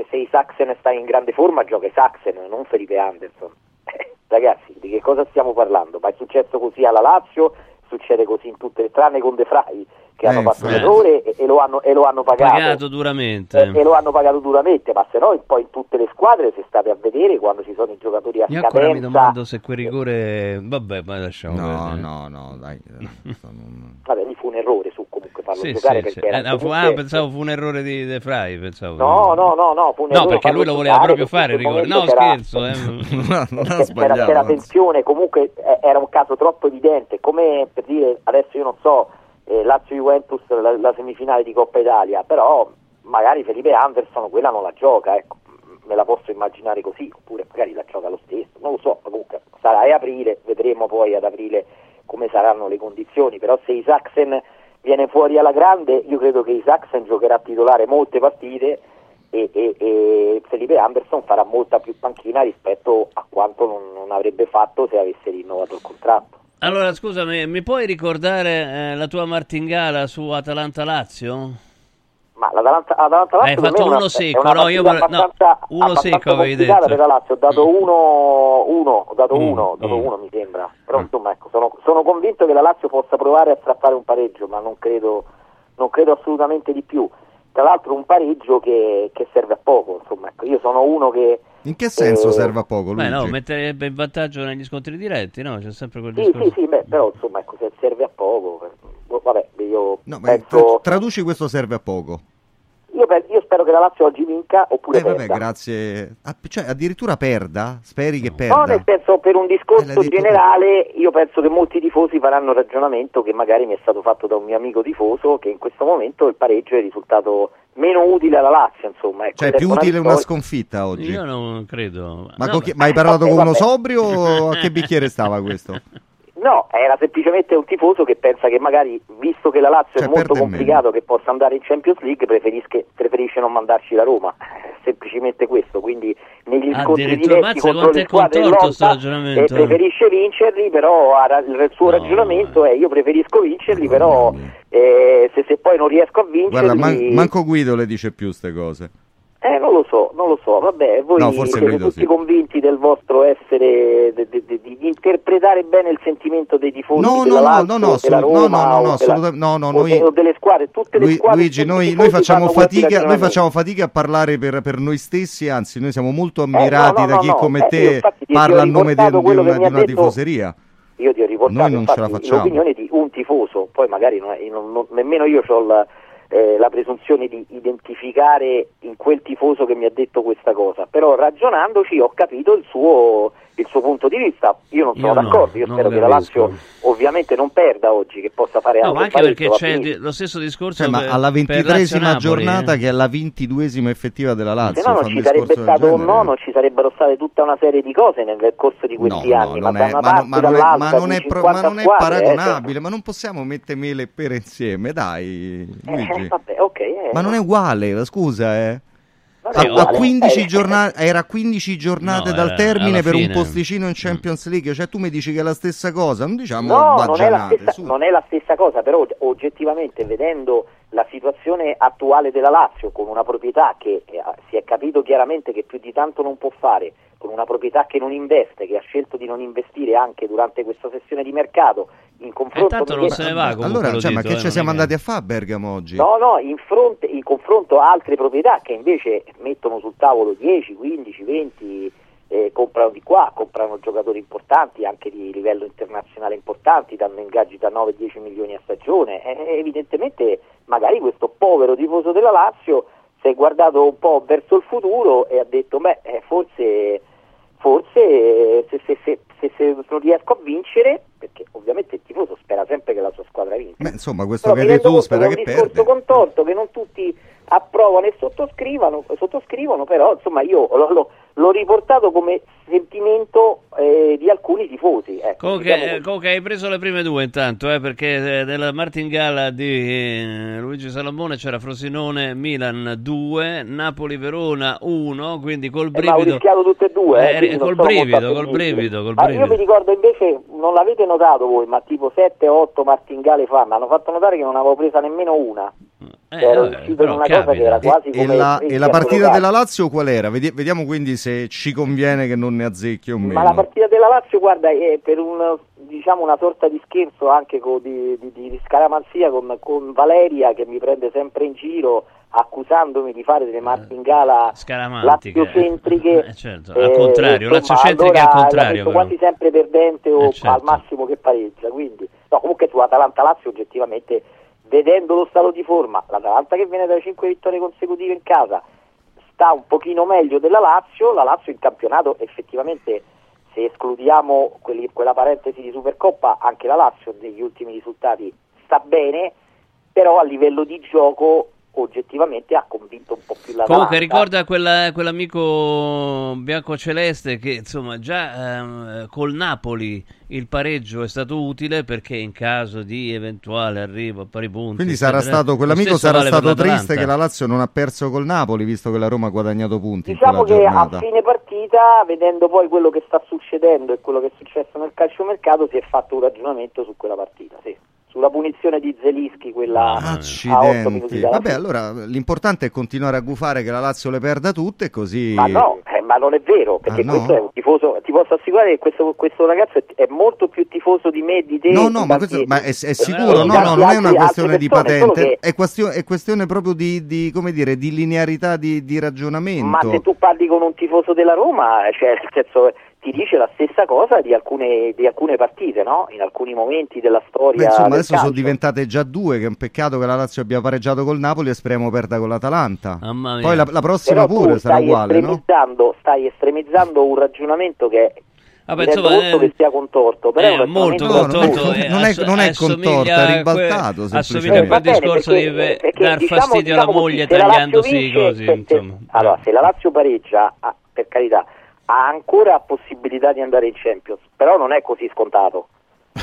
S1: se i Saxen sta in grande forma gioca i Saxen, non Felipe Anderson. Eh, ragazzi, di che cosa stiamo parlando? Ma è successo così alla Lazio, succede così in tutte le tranne con De Frey che hanno fatto un errore e, e, lo hanno, e, lo hanno, pagato,
S2: pagato duramente.
S1: E, e, lo hanno pagato duramente, ma se no poi in tutte le squadre se state a vedere quando ci sono i giocatori a
S2: Io
S1: scadenza...
S2: Io mi domando se quel rigore... Vabbè, ma lasciamo
S3: no,
S2: perdere.
S3: No, no, dai.
S1: Vabbè, lì fu un errore su comunque farlo
S2: sì,
S1: giocare
S2: sì,
S1: perché
S2: sì.
S1: era
S2: Eh, fu,
S1: comunque...
S2: ah, pensavo fu un errore di De Frey, pensavo.
S1: No, no, no, no, fu un
S2: no perché lui lo voleva proprio fare rigore. No, scherzo. Eh.
S3: non ha
S1: c'era, c'era tensione, comunque eh, era un caso troppo evidente, come per dire, adesso io non so eh, Lazio-Juventus la, la, semifinale di Coppa Italia, però magari Felipe Anderson quella non la gioca, ecco, me la posso immaginare così, oppure magari la gioca lo stesso, non lo so, comunque sarà a aprile, vedremo poi ad aprile come saranno le condizioni, però se i Saxen viene fuori alla grande, io credo che i Saxen giocherà titolare molte partite e, e, e, Felipe Anderson farà molta più panchina rispetto a quanto non, non avrebbe fatto se avesse rinnovato il contratto.
S2: Allora, scusami, mi puoi ricordare eh, la tua martingala su Atalanta-Lazio?
S1: Ma l'Atalanta, Atalanta Lazio
S2: Hai fatto uno
S1: una,
S2: secco, no, io
S1: no,
S2: uno secco avevi detto.
S1: Per la Lazio ho dato
S2: Mm.
S1: uno, uno, ho dato
S2: Mm,
S1: uno, ho dato
S2: mm.
S1: uno mi sembra. Però insomma, ecco, sono, sono convinto che la Lazio possa provare a strappare un pareggio, ma non credo, non credo assolutamente di più. Tra l'altro un pareggio che, che serve a poco, insomma, ecco, io sono uno che
S3: In che senso
S1: Eh,
S3: serve a poco,
S2: Beh,
S3: Luigi?
S2: no, metterebbe in vantaggio negli scontri diretti, no? C'è sempre quel
S1: Sì,
S2: discorso.
S1: sì, sì, beh, però insomma, ecco, se serve a poco, eh, vabbè, io
S3: No,
S1: penso,
S3: tra- traduci questo serve a poco.
S1: io, io spero che la Lazio oggi vinca oppure
S3: Eh vabbè, grazie. Ah, cioè, addirittura perda? Speri che
S1: No,
S3: perda?
S1: nel senso, per un
S3: Eh,
S1: discorso
S3: tu.
S1: generale, io penso che molti tifosi faranno il ragionamento che magari mi è stato fatto da un mio amico tifoso, che in questo momento il pareggio è risultato meno utile alla Lazio, insomma. Ecco,
S3: Cioè, più utile una
S1: vittoria.
S3: sconfitta oggi?
S2: Io non credo.
S3: Ma,
S2: No,
S3: con chi- ma hai parlato
S1: Eh,
S3: con uno
S1: vabbè.
S3: sobrio o a che bicchiere stava questo?
S1: No, era semplicemente un tifoso che pensa che magari, visto che la Lazio
S3: Cioè,
S1: è molto complicato che possa andare in Champions League, preferisce, preferisce non mandarci la Roma. Eh, Semplicemente questo, quindi negli scontri diretti contro le
S2: è
S1: squadre lotta,
S2: ragionamento.
S1: eh, preferisce vincerli, però il suo
S2: No,
S1: ragionamento è io preferisco vincerli,
S3: Madonna
S1: però eh, se, se poi non riesco a vincerli...
S3: Guarda, man- manco Guido le dice più ste cose.
S1: Eh, non lo so, non lo so, vabbè, voi
S3: No,
S1: siete tutti
S3: sì.
S1: convinti del vostro essere, de- de- de- di interpretare bene il sentimento dei tifosi
S3: No, no, no,
S1: Lazio,
S3: no, no,
S1: della
S3: assolut-
S1: Roma,
S3: no, no, no, assolutamente- no, no, noi-
S1: o delle squadre, tutte le
S3: Lui-
S1: squadre,
S3: Luigi, noi, noi facciamo fatica, noi facciamo fatica a parlare per, per noi stessi, anzi, noi siamo molto
S1: no,
S3: ammirati
S1: no,
S3: da
S1: no,
S3: chi
S1: no,
S3: come
S1: eh,
S3: te parla a nome di, di una, di una tifoseria.
S1: Io ti ho riportato
S3: Noi non
S1: infatti, l'opinione di un tifoso, poi magari non è- non- non- nemmeno io ho la, eh, la presunzione di identificare in quel tifoso che mi ha detto questa cosa, però ragionandoci ho capito il suo, il suo punto di vista. Io non sono
S2: Io no,
S1: d'accordo, io
S2: non
S1: spero che la. Lazio ovviamente non perda oggi, che possa fare
S2: No,
S1: anche
S2: ma perché c'è di- lo stesso discorso
S3: Cioè, ma
S2: per-
S3: alla
S2: per
S3: ventitresima
S2: Lazio-Napoli,
S3: giornata,
S2: eh.
S3: che è la ventiduesima effettiva della Lazio,
S1: Se no non ci sarebbe stato un no, non ci sarebbero state tutta una serie di cose nel corso di
S3: No,
S1: questi
S3: no,
S1: anni, ma
S3: non
S1: da
S3: è,
S1: una
S3: ma,
S1: parte
S3: non- ma non è- ma non è pro-
S1: 50
S3: ma non è
S1: squadre, eh,
S3: paragonabile, ma non possiamo mettere mele e pere insieme, dai,
S1: cioè.
S3: Luigi.
S1: Eh, vabbè, ok, eh,
S3: Ma non è uguale, scusa, eh. A, a
S1: uguale.
S3: 15
S1: Eh,
S3: giorna- era 15 giornate
S2: No,
S3: dal termine per un
S2: fine.
S3: posticino in Champions League, cioè tu mi dici che è la stessa cosa, non diciamo
S1: No, non è, stessa, non è la stessa cosa, però oggettivamente vedendo la situazione attuale della Lazio con una proprietà che eh, si è capito chiaramente che più di tanto non può fare, con una proprietà che non investe, che ha scelto di non investire anche durante questa sessione di mercato, in confronto...
S2: Eh, tanto non se ne va comunque
S3: Allora,
S2: lo
S3: cioè, ma
S2: dito,
S3: che
S2: eh,
S3: ci siamo andati a fare a Bergamo oggi?
S1: No, no, in, fronte- in confronto a altre proprietà che invece mettono sul tavolo 10, 15, 20 eh, comprano di qua, comprano giocatori importanti, anche di livello internazionale importanti, danno ingaggi da 9-10 milioni a stagione. E, evidentemente magari questo povero tifoso della Lazio si è guardato un po' verso il futuro e ha detto, beh, eh, forse, forse se, se, se, se, non riesco a vincere, perché ovviamente il tifoso spera sempre che la sua squadra vinca.
S3: Beh, insomma, questo Però che tu spera che perde.
S1: È un discorso contorto che non tutti approvano e sottoscrivono, sottoscrivono però insomma io lo, lo, l'ho riportato come sentimento eh, di alcuni tifosi. Ecco,
S2: comunque, diciamo comunque, hai preso le prime due intanto, eh, perché della eh, martingala di eh, Luigi Salomone c'era Frosinone Milan 2, Napoli Verona 1, quindi col brivido. Eh, ma ho
S1: rischiato tutte e due.
S2: Eh, col, brivido, col brivido, col brivido,
S1: ah, io mi ricordo invece, non l'avete notato voi, ma tipo 7-8 martingale fa, mi hanno fatto notare che non avevo presa nemmeno una. Eh, ero riuscito in una capita. cosa che era quasi
S3: e, come... E la, e la partita della Lazio qual era? Vediamo quindi se ci conviene che non ne azzecchi o meno.
S1: Ma la partita della Lazio, guarda, è per un, diciamo, una sorta di scherzo anche con, di, di, di, scaramanzia con, con, Valeria che mi prende sempre in giro accusandomi di fare delle eh, martingala laziocentriche.
S2: Eh, certo, al contrario, eh, laziocentriche allora, al contrario.
S1: quasi sempre perdente o eh, certo. al massimo che pareggia. Quindi, no, comunque su Atalanta-Lazio oggettivamente vedendo lo stato di forma, l'Atalanta che viene dalle 5 vittorie consecutive in casa sta un pochino meglio della Lazio, la Lazio in campionato effettivamente se escludiamo quelli, quella parentesi di Supercoppa anche la Lazio negli ultimi risultati sta bene, però a livello di gioco oggettivamente ha convinto un po' più la
S2: Comunque ricorda quella, quell'amico bianco-celeste che insomma già ehm, col Napoli il pareggio è stato utile perché in caso di eventuale arrivo a pari punti
S3: quindi sarà stato, quell'amico sarà vale stato triste che la Lazio non ha perso col Napoli visto che la Roma ha guadagnato punti
S1: diciamo che
S3: giornata.
S1: a fine partita vedendo poi quello che sta succedendo e quello che è successo nel calciomercato si è fatto un ragionamento su quella partita sì sulla punizione di Zelischi, quella Accidenti. a 8 minuti
S3: Vabbè, allora l'importante è continuare a gufare che la Lazio le perda tutte così...
S1: Ma no, eh, ma non è vero, perché ah, no? questo è un tifoso, ti posso assicurare che questo, questo ragazzo è, è, molto più tifoso di me di te.
S3: No, no, ma, questo, ma è, è, sicuro, no, no, non è una questione di patente, è, questione, è questione proprio di, di, come dire, di linearità di, di ragionamento.
S1: Ma se tu parli con un tifoso della Roma, cioè, nel senso ti dice la stessa cosa di alcune, di alcune partite, no? in alcuni momenti della storia.
S3: Beh, insomma, adesso calcio. sono diventate già due, che è un peccato che la Lazio abbia pareggiato col Napoli e speriamo perda con l'Atalanta. Poi la, la prossima
S1: Però
S3: pure sarà uguale. No?
S1: Stai estremizzando un ragionamento che Vabbè, insomma, eh, che sia contorto, però
S2: è molto contorto.
S3: Eh, non, è, non è contorto, è ribaltato.
S2: Assomiglia a quel discorso perché, di perché, dar diciamo, fastidio diciamo alla moglie tagliandosi vince, così. Se,
S1: se, allora, se la Lazio pareggia, ah, per carità, ha ancora possibilità di andare in Champions, però non è così scontato.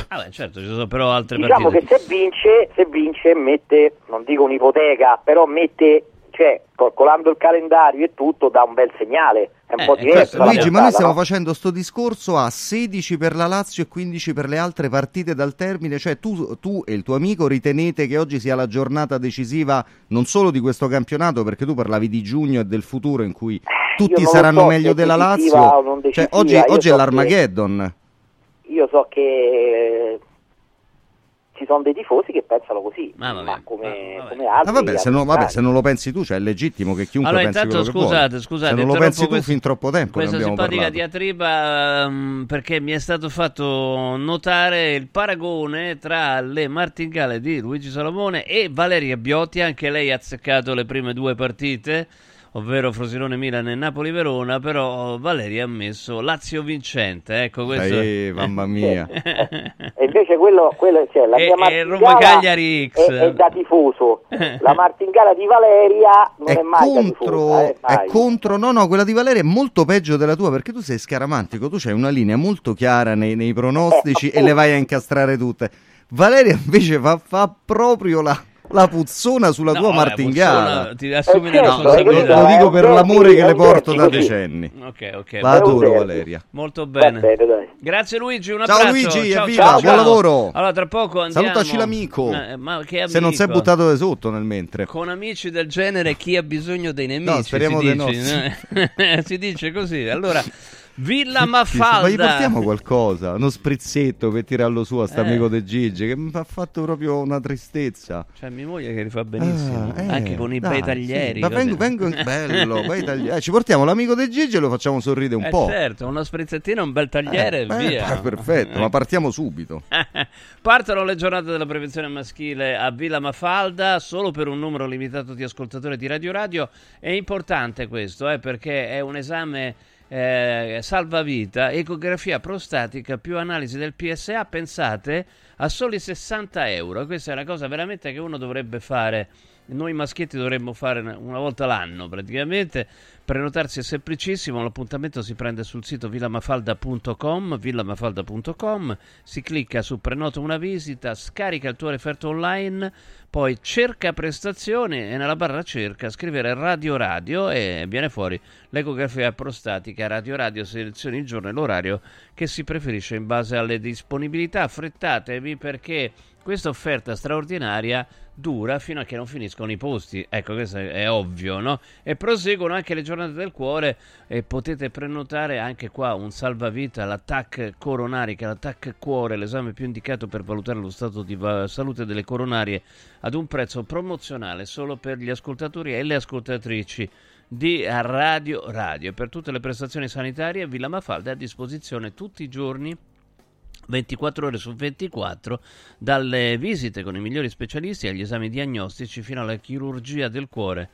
S2: Ah beh, certo, ci sono però altre
S1: diciamo
S2: partite.
S1: che se vince, se vince mette, non dico un'ipoteca, però mette, cioè, calcolando il calendario e tutto, dà un bel segnale. È un
S3: eh,
S1: po' diverso.
S3: Luigi, ma noi stiamo no? facendo sto discorso a 16 per la Lazio e 15 per le altre partite dal termine, cioè tu, tu e il tuo amico ritenete che oggi sia la giornata decisiva non solo di questo campionato, perché tu parlavi di giugno e del futuro in cui tutti saranno so meglio della Lazio. Cioè, oggi, oggi
S1: so
S3: è l'Armageddon.
S1: io so che ci sono dei tifosi che pensano così, ma, ma come, ah, come altri.
S3: Ah, vabbè, se non, vabbè, se non, lo pensi tu, cioè è legittimo che chiunque
S2: allora,
S3: pensi
S2: intanto, scusate, scusate,
S3: se non lo pensi tu fin troppo tempo.
S2: Questa simpatica diatriba um, perché mi è stato fatto notare il paragone tra le martingale di Luigi Salomone e Valeria Biotti, anche lei ha azzeccato le prime due partite ovvero Frosinone Milan e Napoli Verona, però Valeria ha messo Lazio vincente, ecco questo.
S3: Ehi, mamma mia.
S1: e invece quello, quello cioè, la
S2: e,
S1: mia
S2: e Roma Cagliari X.
S1: È, è, da tifoso. La martingala di Valeria non è,
S3: è
S1: mai
S3: contro,
S1: da tifosa, eh,
S3: È contro, no, no, quella di Valeria è molto peggio della tua perché tu sei scaramantico, tu hai una linea molto chiara nei, nei pronostici eh, e le vai a incastrare tutte. Valeria invece fa, fa proprio la la puzzona sulla no, tua martingala.
S2: Puzzona, ti assumi
S3: eh,
S2: no,
S3: lo, lo dico per l'amore che le porto da decenni.
S2: Ok, ok.
S3: La adoro Valeria.
S2: Molto bene. Grazie Luigi, un
S3: abbraccio.
S2: Ciao
S3: Luigi,
S2: ciao,
S3: evviva,
S2: ciao,
S3: buon lavoro.
S2: Allora tra poco andiamo.
S3: Salutaci l'amico.
S2: Eh, ma che amico?
S3: Se non si è buttato di sotto nel mentre.
S2: Con amici del genere chi ha bisogno dei nemici?
S3: No, speriamo
S2: si
S3: dei
S2: dice, si dice così. Allora Villa Mafalda.
S3: Ma gli portiamo qualcosa, uno sprizzetto per tirarlo su a sta
S2: Eh.
S3: amico di Gigi che mi ha fatto proprio una tristezza.
S2: C'è mia moglie che li fa benissimo,
S3: Ah, eh,
S2: anche con i
S3: dai,
S2: bei taglieri.
S3: sì. Ma vengo, vengo bello, bei taglieri. Eh, ci portiamo l'amico di Gigi e lo facciamo sorridere un
S2: Eh,
S3: po'.
S2: certo, uno sprizzettino, un bel tagliere e via.
S3: eh, perfetto, ma partiamo subito.
S2: Partono le giornate della prevenzione maschile a Villa Mafalda solo per un numero limitato di ascoltatori di Radio Radio. È importante questo eh, perché è un esame eh, salvavita, ecografia prostatica più analisi del PSA. Pensate a soli 60 euro. Questa è una cosa veramente che uno dovrebbe fare. Noi maschietti dovremmo fare una volta l'anno praticamente. Prenotarsi è semplicissimo, l'appuntamento si prende sul sito villamafalda.com, villamafalda.com, si clicca su prenota una visita, scarica il tuo referto online, poi cerca prestazioni e nella barra cerca scrivere Radio Radio e viene fuori l'ecografia prostatica Radio Radio, selezioni il giorno e l'orario che si preferisce in base alle disponibilità. Affrettatevi perché questa offerta straordinaria dura fino a che non finiscono i posti. Ecco, questo è, ovvio, no? E proseguono anche le giornate del cuore e potete prenotare anche qua un salvavita, l'attack coronarica, l'attack cuore, l'esame più indicato per valutare lo stato di salute delle coronarie ad un prezzo promozionale solo per gli ascoltatori e le ascoltatrici di Radio Radio. Per tutte le prestazioni sanitarie Villa Mafalda è a disposizione tutti i giorni 24 ore su 24, dalle visite con i migliori specialisti agli esami diagnostici fino alla chirurgia del cuore.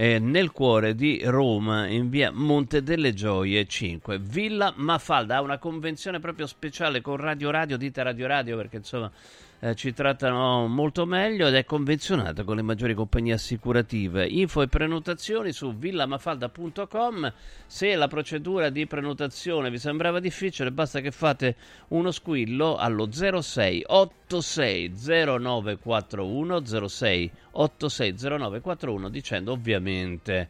S2: eh, nel cuore di Roma, in via Monte delle Gioie 5. Villa Mafalda ha una convenzione proprio speciale con Radio Radio, dite Radio Radio perché insomma eh, ci trattano molto meglio ed è convenzionata con le maggiori compagnie assicurative. Info e prenotazioni su villamafalda.com. Se la procedura di prenotazione vi sembrava difficile, basta che fate uno squillo allo 06 86 0941 06 86 0941 dicendo ovviamente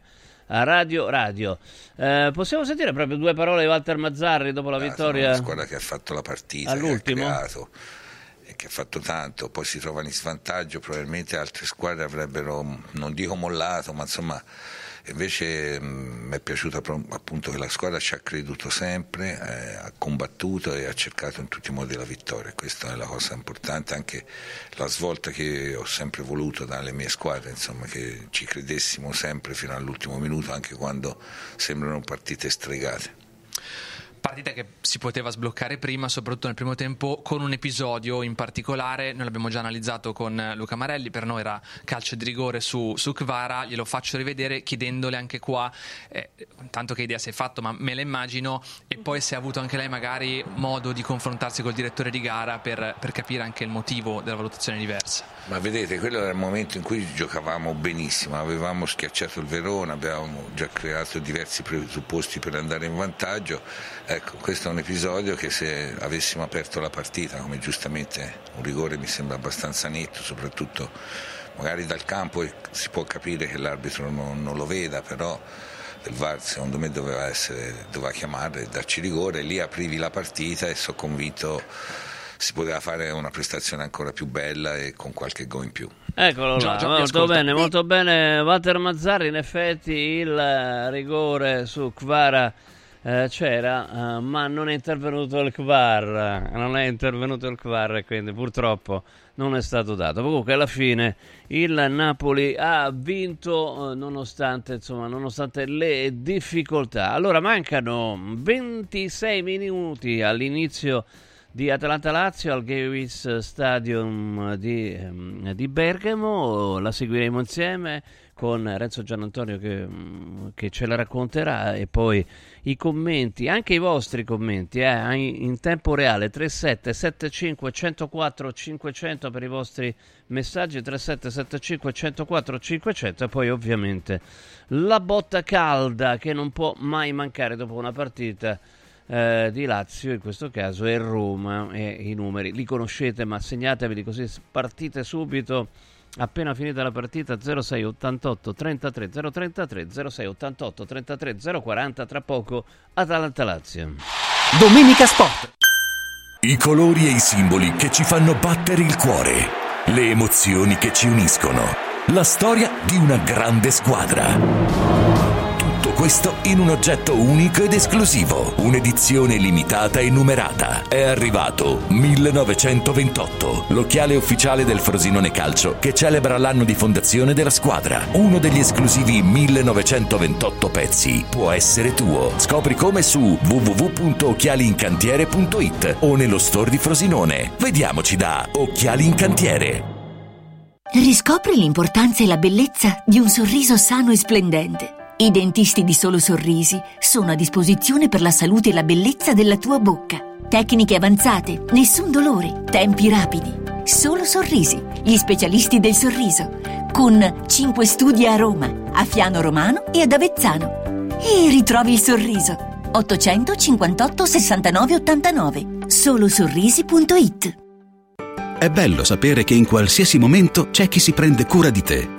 S2: Radio Radio. Eh, possiamo sentire proprio due parole di Walter Mazzarri dopo la
S4: Ah,
S2: vittoria?
S4: Una squadra che ha fatto la partita,
S2: All'ultimo?
S4: che ha creato che ha fatto tanto, poi si trovano in svantaggio, probabilmente altre squadre avrebbero, non dico mollato, ma insomma invece mh, mi è piaciuto appunto che la squadra ci ha creduto sempre, eh, ha combattuto e ha cercato in tutti i modi la vittoria, questa è la cosa importante, anche la svolta che ho sempre voluto dalle mie squadre, insomma che ci credessimo sempre fino all'ultimo minuto, anche quando sembrano partite stregate.
S5: Partita che si poteva sbloccare prima, soprattutto nel primo tempo, con un episodio in particolare. Noi l'abbiamo già analizzato con Luca Marelli, per noi era calcio di rigore su, su Kvara. Glielo faccio rivedere chiedendole anche qua, eh, tanto che idea si è fatto, ma me la immagino. E poi se ha avuto anche lei magari modo di confrontarsi col direttore di gara per, per capire anche il motivo della valutazione diversa.
S4: Ma vedete, quello era il momento in cui giocavamo benissimo, avevamo schiacciato il Verona, avevamo già creato diversi presupposti per andare in vantaggio. Ecco, questo è un episodio che se avessimo aperto la partita, come giustamente un rigore mi sembra abbastanza netto, soprattutto magari dal campo si può capire che l'arbitro non, non lo veda, però del VAR secondo me doveva, essere, doveva chiamarlo e darci rigore, lì aprivi la partita e sono convinto si poteva fare una prestazione ancora più bella e con qualche go in più.
S2: Eccolo là,
S5: mi
S2: molto bene, molto bene. Walter Mazzarri, in effetti il rigore su Kvara eh, c'era, eh, ma non è intervenuto il Kvar, non è intervenuto il Kvar quindi purtroppo non è stato dato. Comunque alla fine il Napoli ha vinto eh, nonostante, insomma, nonostante le difficoltà. Allora mancano 26 minuti all'inizio di Atalanta-Lazio al Gewiss Stadium di, ehm, di Bergamo. La seguiremo insieme con Renzo Gianantonio che, mm, che ce la racconterà e poi i commenti, anche i vostri commenti eh, in tempo reale 3775 104 500 per i vostri messaggi 3775 104 500 e poi ovviamente la botta calda che non può mai mancare dopo una partita eh, di Lazio, in questo caso è Roma e i numeri. Li conoscete ma segnateveli così partite subito appena finita la partita 0688 33 033 0688 33 040 tra poco Atalanta Lazio
S6: Domenica Sport.
S7: I colori e i simboli che ci fanno battere il cuore, le emozioni che ci uniscono, la storia di una grande squadra. Questo in un oggetto unico ed esclusivo. Un'edizione limitata e numerata. È arrivato 1928, l'occhiale ufficiale del Frosinone Calcio che celebra l'anno di fondazione della squadra. Uno degli esclusivi 1928 pezzi può essere tuo. Scopri come su www.occhialincantiere.it o nello store di Frosinone. Vediamoci da Occhiali in Cantiere.
S8: Riscopri l'importanza e la bellezza di un sorriso sano e splendente. I dentisti di Solo Sorrisi sono a disposizione per la salute e la bellezza della tua bocca. Tecniche avanzate, nessun dolore, tempi rapidi. Solo Sorrisi, gli specialisti del sorriso, con 5 studi a Roma, a Fiano Romano e ad Avezzano. E ritrovi il sorriso. 858 69 89 solosorrisi.it
S9: È bello sapere che in qualsiasi momento c'è chi si prende cura di te.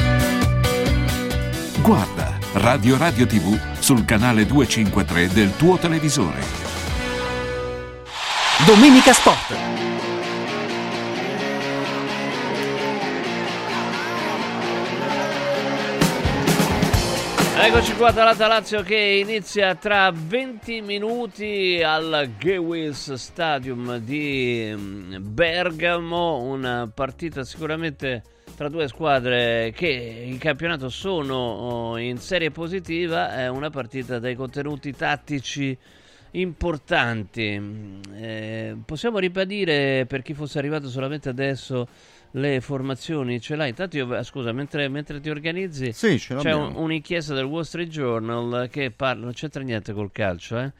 S10: Guarda Radio Radio TV sul canale 253 del tuo televisore.
S6: Domenica Sport.
S2: Eccoci qua dall'Atalanta Lazio che inizia tra 20 minuti al Gewils Stadium di mm, Bergamo, una partita sicuramente tra due squadre che in campionato sono oh, in serie positiva, è una partita dai contenuti tattici importanti. Eh, possiamo ribadire per chi fosse arrivato solamente adesso le formazioni ce l'hai? Intanto io, scusa, mentre, mentre ti organizzi,
S3: Sì,
S2: c'è un- un'inchiesta del Wall Street Journal che parla, non c'entra niente col calcio, eh?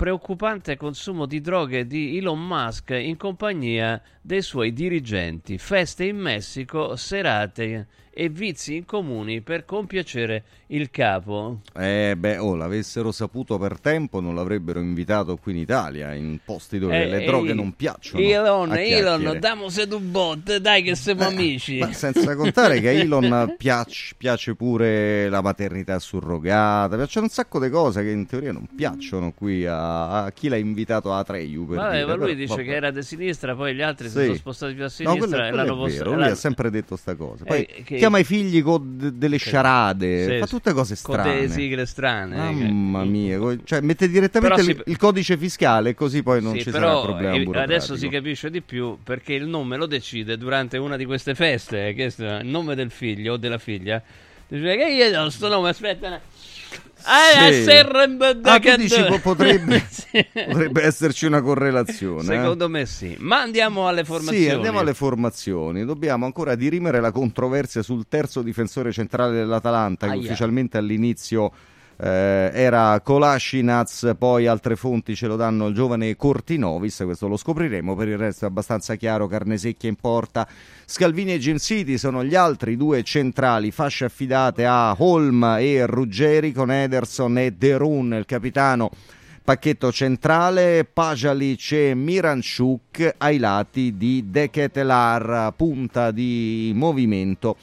S2: Preoccupante consumo di droghe di Elon Musk in compagnia dei suoi dirigenti. Feste in Messico, serate e vizi in comuni per compiacere il capo.
S3: Eh beh, oh, l'avessero saputo per tempo non l'avrebbero invitato qui in Italia, in posti dove
S2: Eh,
S3: le
S2: eh,
S3: droghe non piacciono.
S2: Elon, Elon,
S3: chiacchiere.
S2: damo se tu bot, dai che siamo amici.
S3: Ma senza contare che a Elon piace, piace pure la maternità surrogata, piacciono un sacco di cose che in teoria non piacciono qui a, a chi l'ha invitato a Atreyu. Per
S2: Vabbè,
S3: dire,
S2: ma lui
S3: però,
S2: dice
S3: vabbè.
S2: che era di sinistra, poi gli altri si
S3: Sì.
S2: sono spostati più a
S3: No,
S2: sinistra
S3: quello,
S2: e l'hanno
S3: è
S2: posto-
S3: lui
S2: l'hanno-
S3: ha sempre detto sta cosa. Poi
S2: Eh, che-
S3: chiama i figli con de- delle
S2: Sì.
S3: sciarade,
S2: Sì,
S3: fa
S2: sì.
S3: Tutte cose
S2: Con
S3: strane.
S2: delle sigle strane. eh,
S3: Mamma mia, co- cioè mette direttamente
S2: si-
S3: il codice fiscale così poi non
S2: Sì,
S3: ci sarà problema
S2: eh, adesso si capisce di più perché il nome lo decide durante una di queste feste. eh, è il nome del figlio o della figlia. Dice che io do sto nome, aspetta. Ah,
S3: Sì. Ah, tu dici po- potrebbe,
S2: Sì.
S3: potrebbe esserci una correlazione. eh?
S2: Secondo me sì. Ma andiamo alle formazioni.
S3: Sì, andiamo alle formazioni. Dobbiamo ancora dirimere la controversia sul terzo difensore centrale dell'Atalanta, che
S2: Aia.
S3: ufficialmente all'inizio eh, era Kolasinac, poi altre fonti ce lo danno il giovane Cortinovis, questo lo scopriremo, per il resto è abbastanza chiaro, Carnesecchia in porta, Scalvini e Gensiti sono gli altri due centrali, fasce affidate a Holm e Ruggeri con Ederson e Derun, il capitano pacchetto centrale Pajalic e Miranchuk ai lati di De Ketelar, punta di movimento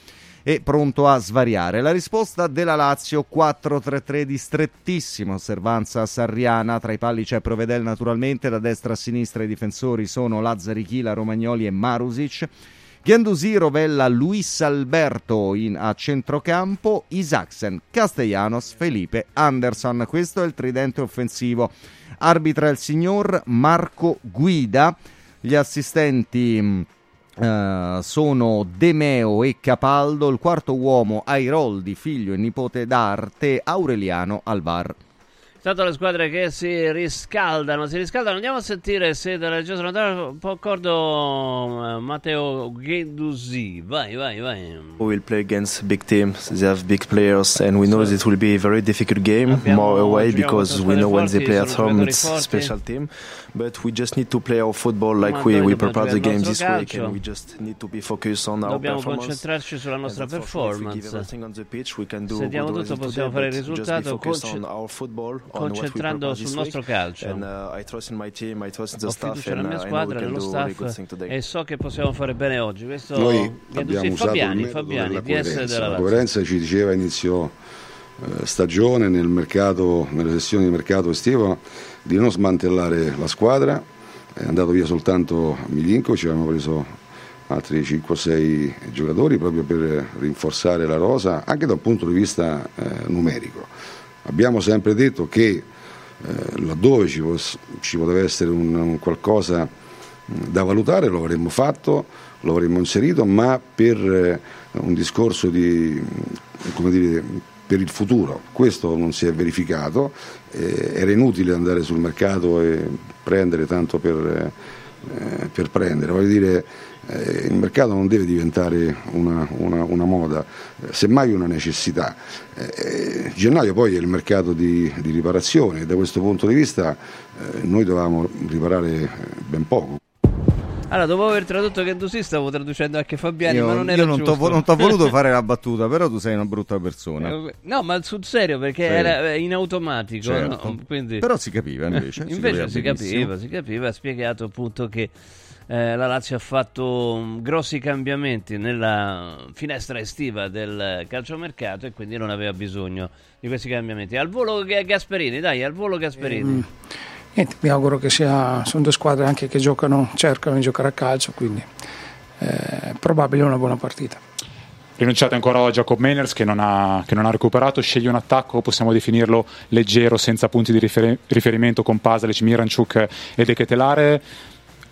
S3: e pronto a svariare. La risposta della Lazio 4-3-3 di strettissima osservanza sarriana, tra i palli c'è Provedel naturalmente, da destra a sinistra i difensori sono Lazzari Chila, Romagnoli e Marusic. Ghiandusì, Rovella, Luis Alberto in, a centrocampo, Isaacsen, Castellanos, Felipe, Anderson. Questo è il tridente offensivo. Arbitra il signor Marco Guida. Gli assistenti eh, sono Demeo e Capaldo. Il quarto uomo Airoldi, figlio e nipote d'arte, Aureliano Alvar.
S2: Intanto le squadre che si riscaldano, si riscaldano. Andiamo a sentire se dalla regia sono un po' d'accordo eh, Matteo Gendouzi. Vai, vai, vai.
S11: We will play against big teams. They have big players, and we know that it will be a very difficult game,
S2: Abbiamo-
S11: more away because we know when
S2: squadre
S11: they play at
S2: forti,
S11: home it's a
S2: forti.
S11: special team. But we just need to play our football like we, we
S2: dobbiamo
S11: prepare the games this
S2: nostro
S11: week,
S2: calcio.
S11: and we just need to be focused on our
S2: Dobbiamo concentrarci sulla nostra
S11: And
S2: performance. Se diamo tutto possiamo fare il
S11: but just be
S2: risultato
S11: focused on our football,
S2: concentrando sul nostro calcio.
S11: Uh,
S2: Ho fiducia nella mia
S11: uh, we
S2: squadra, nello staff e so che possiamo fare bene oggi. Questo
S12: Noi abbiamo usato
S2: Fabiani,
S12: il metodo
S2: Fabiani,
S12: della coerenza.
S2: della
S12: La coerenza ci diceva a inizio eh, stagione, nel mercato, nelle sessioni di mercato estivo, di non smantellare la squadra. È andato via soltanto Milinkovic, avevamo preso altri 5 o 6 giocatori proprio per rinforzare la rosa, anche dal punto di vista eh, numerico. Abbiamo sempre detto che eh, laddove ci, ci poteva essere un, un qualcosa da valutare lo avremmo fatto, lo avremmo inserito, ma per eh, un discorso di, come dire, per il futuro. Questo non si è verificato, eh, era inutile andare sul mercato e prendere tanto per, eh, per prendere, voglio dire il mercato non deve diventare una, una- una moda, eh, semmai una necessità. Eh, gennaio poi è il mercato di, di riparazione e da questo punto di vista eh, noi dovevamo riparare eh, ben poco.
S2: Allora, dopo aver tradotto Gendouzi, stavo traducendo anche Fabiani,
S3: Io,
S2: ma non
S3: io
S2: era
S3: non t'ho
S2: giusto.
S3: non t'ho voluto fare la battuta, però tu sei una brutta persona.
S2: Eh, No, ma sul serio, perché
S3: Sì.
S2: era eh, in automatico.
S3: Certo.
S2: no? Quindi...
S3: Però si capiva invece. si
S2: Invece
S3: capiva
S2: si
S3: benissimo.
S2: capiva, si capiva, ha spiegato appunto che eh, la Lazio ha fatto mh, grossi cambiamenti nella finestra estiva del calciomercato e quindi non aveva bisogno di questi cambiamenti. Al volo Ga- Gasperini, dai, al volo Gasperini.
S13: Mm. Niente, mi auguro che sia, sono due squadre anche che giocano, cercano di giocare a calcio, quindi eh, probabile una buona partita.
S14: Rinunciate ancora a Jacob Meiners che non, ha, che non ha recuperato, sceglie un attacco, possiamo definirlo leggero, senza punti di riferi- riferimento con Pasalic, Miranchuk e De Ketelare.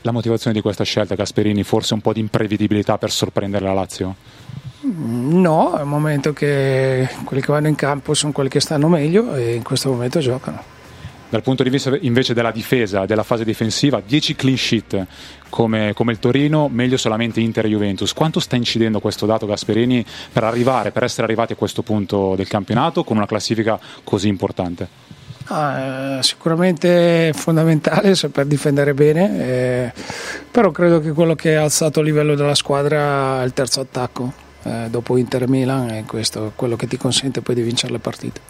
S14: La motivazione di questa scelta, Gasperini, forse un po' di imprevedibilità per sorprendere la Lazio?
S13: Mm, No, è un momento che quelli che vanno in campo sono quelli che stanno meglio e in questo momento giocano.
S14: Dal punto di vista invece della difesa, della fase difensiva, 10 clean sheet come, come il Torino, meglio solamente Inter e Juventus. Quanto sta incidendo questo dato Gasperini per arrivare, per essere arrivati a questo punto del campionato con una classifica così importante?
S13: Ah, eh, sicuramente fondamentale saper difendere bene, eh, però credo che quello che ha alzato il livello della squadra è il terzo attacco eh, dopo Inter Milan e questo è quello che ti consente poi di vincere le partite.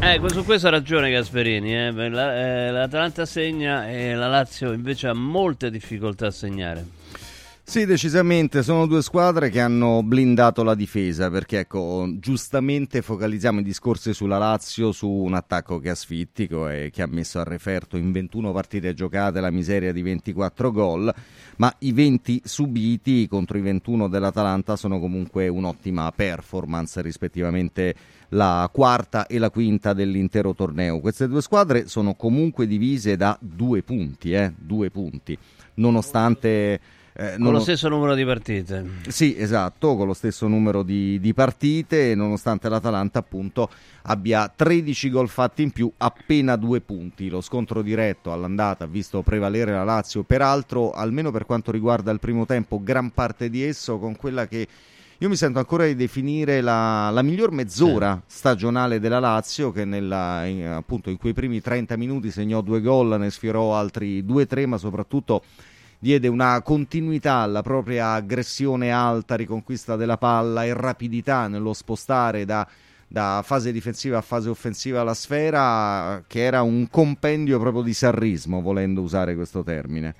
S2: Eh, su questo ha ragione Gasperini. eh. Eh, L'Atalanta segna e la Lazio invece ha molte difficoltà a segnare.
S3: Sì, decisamente sono due squadre che hanno blindato la difesa perché ecco, giustamente focalizziamo i discorsi sulla Lazio su un attacco che è asfittico e che ha messo a referto in 21 partite giocate la miseria di 24 gol, ma i 20 subiti contro i 21 dell'Atalanta sono comunque un'ottima performance rispettivamente la quarta e la quinta dell'intero torneo. Queste due squadre sono comunque divise da due punti, eh, due punti, nonostante... eh,
S2: Con lo stesso numero di partite.
S3: sì, esatto, con lo stesso numero di, di partite, nonostante l'Atalanta appunto abbia 13 gol fatti in più, appena due punti. Lo scontro diretto all'andata ha visto prevalere la Lazio, peraltro, almeno per quanto riguarda il primo tempo, gran parte di esso con quella che io mi sento ancora di definire la, la miglior mezz'ora stagionale della Lazio, che nella- in, appunto in quei primi 30 minuti segnò due gol, ne sfiorò altri due tre, ma soprattutto diede una continuità alla propria aggressione alta, riconquista della palla e rapidità nello spostare da, da fase difensiva a fase offensiva la sfera, che era un compendio proprio di sarrismo, volendo usare questo termine.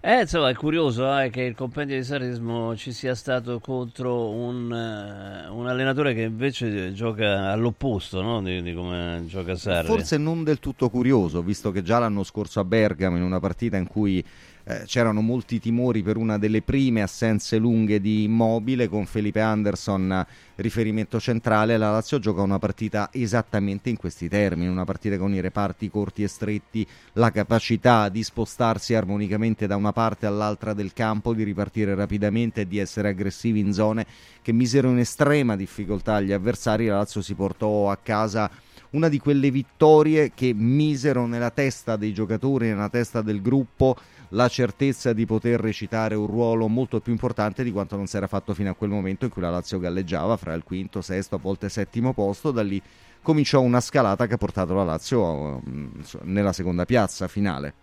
S2: Eh, insomma, è curioso eh, che il compendio di Sarismo ci sia stato contro un, eh, un allenatore che invece gioca all'opposto no? di, di come gioca Sarri.
S3: Forse non del tutto curioso, visto che già l'anno scorso a Bergamo, in una partita in cui eh, c'erano molti timori per una delle prime assenze lunghe di Immobile, con Felipe Anderson eh, riferimento centrale, la Lazio gioca una partita esattamente in questi termini, una partita con i reparti corti e stretti, la capacità di spostarsi armonicamente da una parte all'altra del campo, di ripartire rapidamente e di essere aggressivi in zone che misero in estrema difficoltà agli avversari, la Lazio si portò a casa una di quelle vittorie che misero nella testa dei giocatori, nella testa del gruppo, la certezza di poter recitare un ruolo molto più importante di quanto non si era fatto fino a quel momento in cui la Lazio galleggiava fra il quinto, sesto, a volte settimo posto. Da lì cominciò una scalata che ha portato la Lazio mm, nella seconda piazza finale.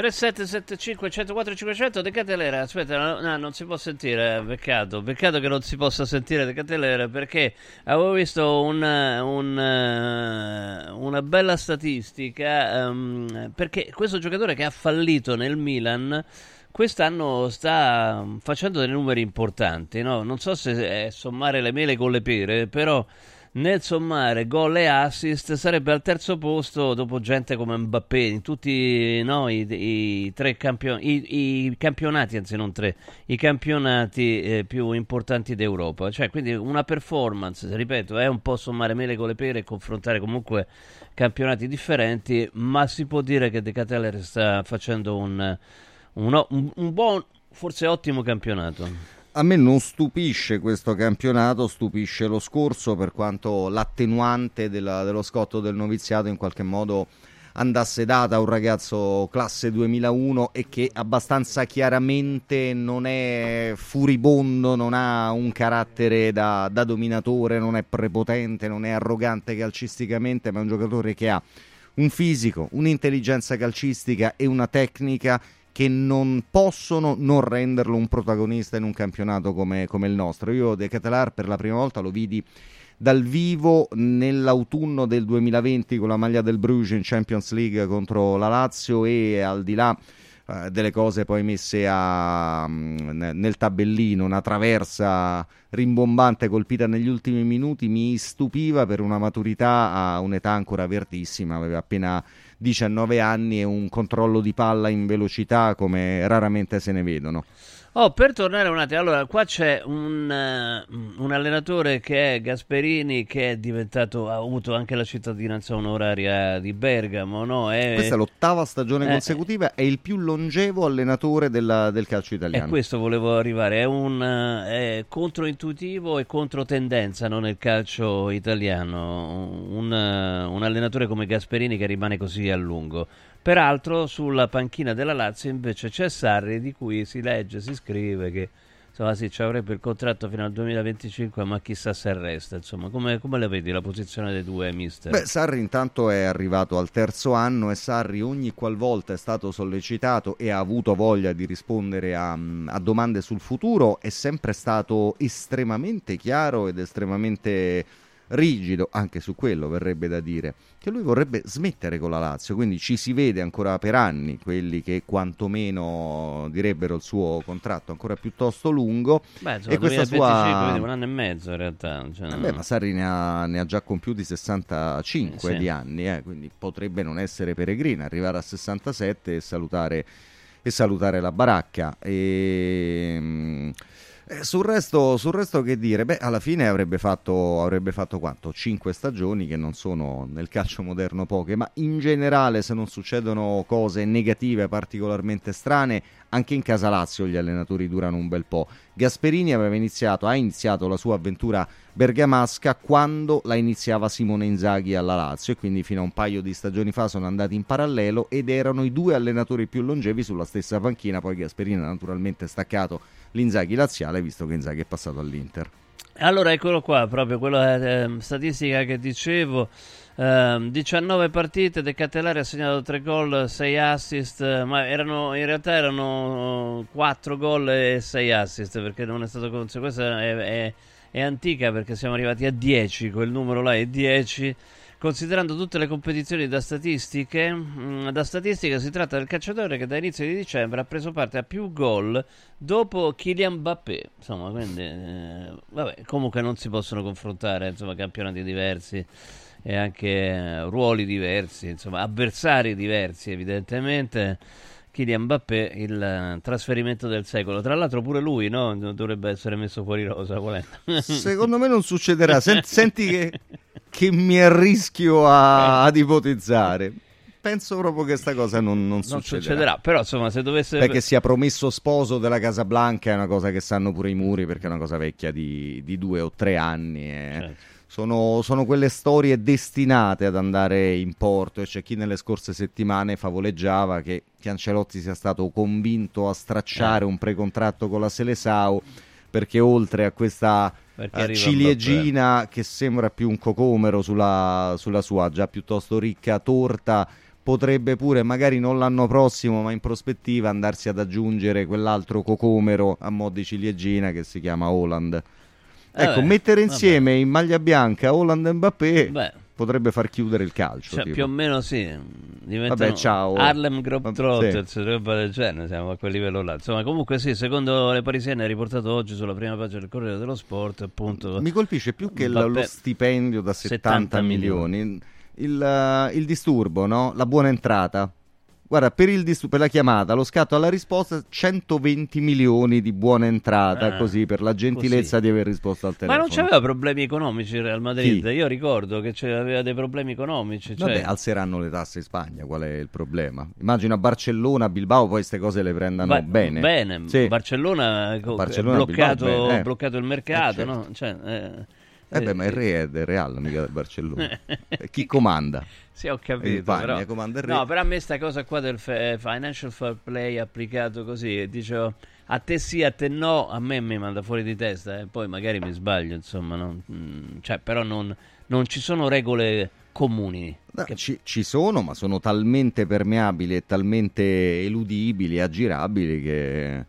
S2: 3775 104 500 De Catelera aspetta no, no, non si può sentire peccato peccato che non si possa sentire De Catelera perché avevo visto un, un, eh, una bella statistica ehm, perché questo giocatore che ha fallito nel Milan quest'anno sta facendo dei numeri importanti no? non so se è sommare le mele con le pere però nel sommare gol e assist sarebbe al terzo posto dopo gente come Mbappé in tutti no, i, i tre campion- i, i campionati, anzi non tre, i campionati eh, più importanti d'Europa. Cioè, quindi una performance, ripeto, è un po' sommare mele con le pere e confrontare comunque campionati differenti, ma si può dire che De Cateller sta facendo un, un, un, un buon, forse ottimo campionato.
S3: A me non stupisce questo campionato, stupisce lo scorso per quanto l'attenuante della- dello scotto del noviziato in qualche modo andasse data a un ragazzo classe 2001 e che abbastanza chiaramente non è furibondo, non ha un carattere da, da dominatore, non è prepotente, non è arrogante calcisticamente, ma è un giocatore che ha un fisico, un'intelligenza calcistica e una tecnica che non possono non renderlo un protagonista in un campionato come, come il nostro. Io De Ketelar per la prima volta lo vidi dal vivo nell'autunno del 2020 con la maglia del Bruges in Champions League contro la Lazio e al di là eh, delle cose poi messe a, mm, nel tabellino, una traversa rimbombante colpita negli ultimi minuti mi stupiva per una maturità a un'età ancora verdissima, aveva appena 19 anni e un controllo di palla in velocità come raramente se ne vedono.
S2: Oh, per tornare un attimo, allora qua c'è un, uh, un, allenatore che è Gasperini, che è diventato, ha avuto anche la cittadinanza onoraria di Bergamo, no? È,
S3: Questa è l'ottava stagione eh, consecutiva, è il più longevo allenatore della, del calcio italiano.
S2: E questo volevo arrivare, è un uh, è controintuitivo e controtendenza no, nel calcio italiano, un, uh, un allenatore come Gasperini che rimane così a lungo. Peraltro sulla panchina della Lazio invece c'è Sarri di cui si legge, si scrive che insomma sì, ci avrebbe il contratto fino al 2025 ma chissà se resta insomma come, come la vedi la posizione dei due mister?
S3: Beh Sarri intanto è arrivato al terzo anno e Sarri ogni qualvolta è stato sollecitato e ha avuto voglia di rispondere a, a domande sul futuro è sempre stato estremamente chiaro ed estremamente rigido, anche su quello verrebbe da dire, che lui vorrebbe smettere con la Lazio, quindi ci si vede ancora per anni quelli che quantomeno direbbero il suo contratto ancora piuttosto lungo.
S2: Beh, insomma, e questa sua... un anno e mezzo in realtà. Cioè,
S3: Beh, ma Sarri ne ha, ne ha, già compiuti 65 eh, sì. di anni, eh, quindi potrebbe non essere peregrino, arrivare a 67 e salutare, e salutare la baracca. E... Eh, sul, resto, sul, resto, che dire? Beh, alla fine avrebbe fatto, avrebbe fatto quanto? Cinque stagioni che non sono nel calcio moderno poche, ma in generale se non succedono cose negative particolarmente strane, anche in casa Lazio gli allenatori durano un bel po'. Gasperini iniziato, ha iniziato la sua avventura bergamasca quando la iniziava Simone Inzaghi alla Lazio e quindi fino a un paio di stagioni fa sono andati in parallelo ed erano i due allenatori più longevi sulla stessa panchina, poi Gasperini ha naturalmente staccato l'Inzaghi laziale visto che Inzaghi è passato all'Inter.
S2: Allora eccolo qua, proprio quella eh, statistica che dicevo. Uh, 19 partite, De Cattelari ha segnato 3 gol, 6 assist, ma erano, in realtà erano 4 gol e 6 assist perché non è stato conseguito. Questa è, è, è, antica perché siamo arrivati a 10, quel numero là è 10. Considerando tutte le competizioni da statistiche, mm, da statistiche si tratta del calciatore che da inizio di dicembre ha preso parte a più gol dopo Kylian Mbappé. Insomma, quindi, eh, vabbè, comunque non si possono confrontare, insomma, campionati diversi e anche eh, ruoli diversi, insomma, avversari diversi evidentemente. Kylian Mbappé il eh, trasferimento del secolo. Tra l'altro pure lui no? dovrebbe essere messo fuori rosa.
S3: Secondo me non succederà. Senti che, che, mi arrischio a, ad ipotizzare. Penso proprio che questa cosa non, non, non succederà. succederà.
S2: Però insomma se dovesse...
S3: Perché sia promesso sposo della Casa Blanca è una cosa che sanno pure i muri perché è una cosa vecchia di, di due o tre anni. Eh. Certo sono, sono, quelle storie destinate ad andare in porto e c'è chi nelle scorse settimane favoleggiava che Cancelotti sia stato convinto a stracciare eh. un precontratto con la Selesau perché oltre a questa uh, ciliegina che sembra più un cocomero sulla, sulla sua già piuttosto ricca torta potrebbe pure, magari non l'anno prossimo, ma in prospettiva andarsi ad aggiungere quell'altro cocomero a mo' di ciliegina che si chiama Holland. Ecco, vabbè, mettere insieme vabbè. in maglia bianca Holland e Mbappé Beh. potrebbe far chiudere il calcio.
S2: Cioè, più o meno sì. Vabbè, ciao. Harlem Globetrotters, sì. roba del genere, siamo a quel livello là. Insomma, comunque sì, secondo le parisienne riportato oggi sulla prima pagina del Corriere dello Sport, appunto...
S3: Mi colpisce più che Mbappé, lo stipendio da 70, 70 milioni. milioni. Il, uh, il disturbo, no? La buona entrata Guarda, per, il per la chiamata, lo scatto alla risposta, 120 milioni di buona entrata, ah, così, per la gentilezza così. di aver risposto al telefono.
S2: Ma non c'aveva problemi economici il Real Madrid? Chi? Io ricordo che aveva dei problemi economici. Cioè...
S3: Vabbè, alzeranno le tasse in Spagna, qual è il problema? Immagino a Barcellona, a Bilbao, poi queste cose le prendano ba- bene.
S2: Bene, sì. Barcellona, Barcellona bloccato, Bilbao, bene, eh. bloccato, il mercato, eh, certo. no? Cioè, eh
S3: eh beh, ma il re è del Real, mica del Barcellona. Chi comanda?
S2: Sì, ho capito. Pagna, però... No, però a me sta cosa qua del financial fair play applicato così, dicevo a te sì, a te no, a me mi manda fuori di testa e eh. poi magari mi sbaglio, insomma, non, mm, cioè, però non, non, ci sono regole comuni.
S3: No, che... ci, ci, sono, ma sono talmente permeabili e talmente eludibili, aggirabili che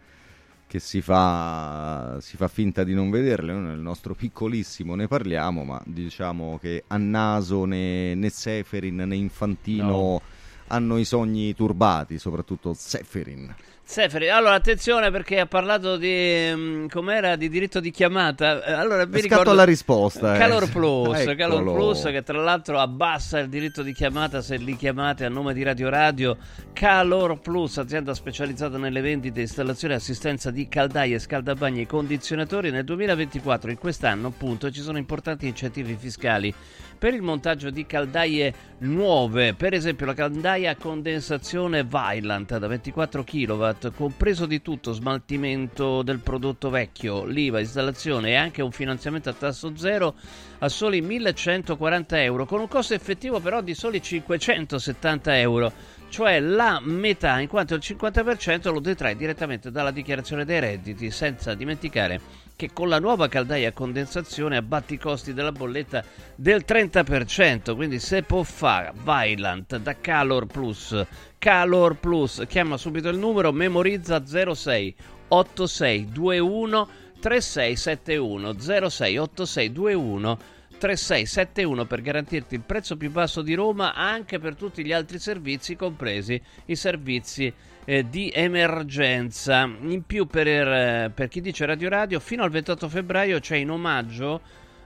S3: che si fa, si fa, finta di non vederle, noi nel nostro piccolissimo ne parliamo, ma diciamo che a naso né, né Seferin né Infantino no. hanno i sogni turbati, soprattutto Seferin.
S2: Seferi, allora attenzione perché ha parlato di mm, com'era di diritto di chiamata. Eh, Allora vi ricordo
S3: alla risposta, eh.
S2: Calor Plus,
S3: Eccolo.
S2: Calor Plus che tra l'altro abbassa il diritto di chiamata se li chiamate a nome di Radio Radio. Calor Plus, azienda specializzata nelle vendite, installazione e assistenza di caldaie, scaldabagni e condizionatori. Nel 2024, in quest'anno appunto, ci sono importanti incentivi fiscali per il montaggio di caldaie nuove, per esempio la caldaia a condensazione Vylant da 24 kW, compreso di tutto, smaltimento del prodotto vecchio, l'IVA, installazione e anche un finanziamento a tasso zero a soli 1140 euro, con un costo effettivo però di soli 570 euro, cioè la metà, in quanto il 50% lo detrai direttamente dalla dichiarazione dei redditi, senza dimenticare che con la nuova caldaia a condensazione abbatti i costi della bolletta del 30%, quindi se può fare Vylant da Calor Plus, Calor Plus, chiama subito il numero, memorizza 06 8621 3671 06 8621 3671 per garantirti il prezzo più basso di Roma anche per tutti gli altri servizi, compresi i servizi eh, di emergenza. In più per, eh, per chi dice Radio Radio, fino al 28 febbraio c'è in omaggio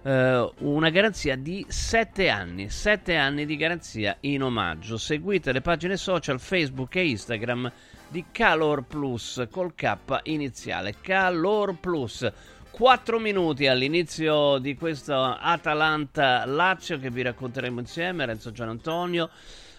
S2: eh, una garanzia di 7 anni, 7 anni di garanzia in omaggio. Seguite le pagine social Facebook e Instagram di Calor Plus col K iniziale. Calor Plus. 4 minuti all'inizio di questo Atalanta-Lazio che vi racconteremo insieme, Renzo Gian Antonio,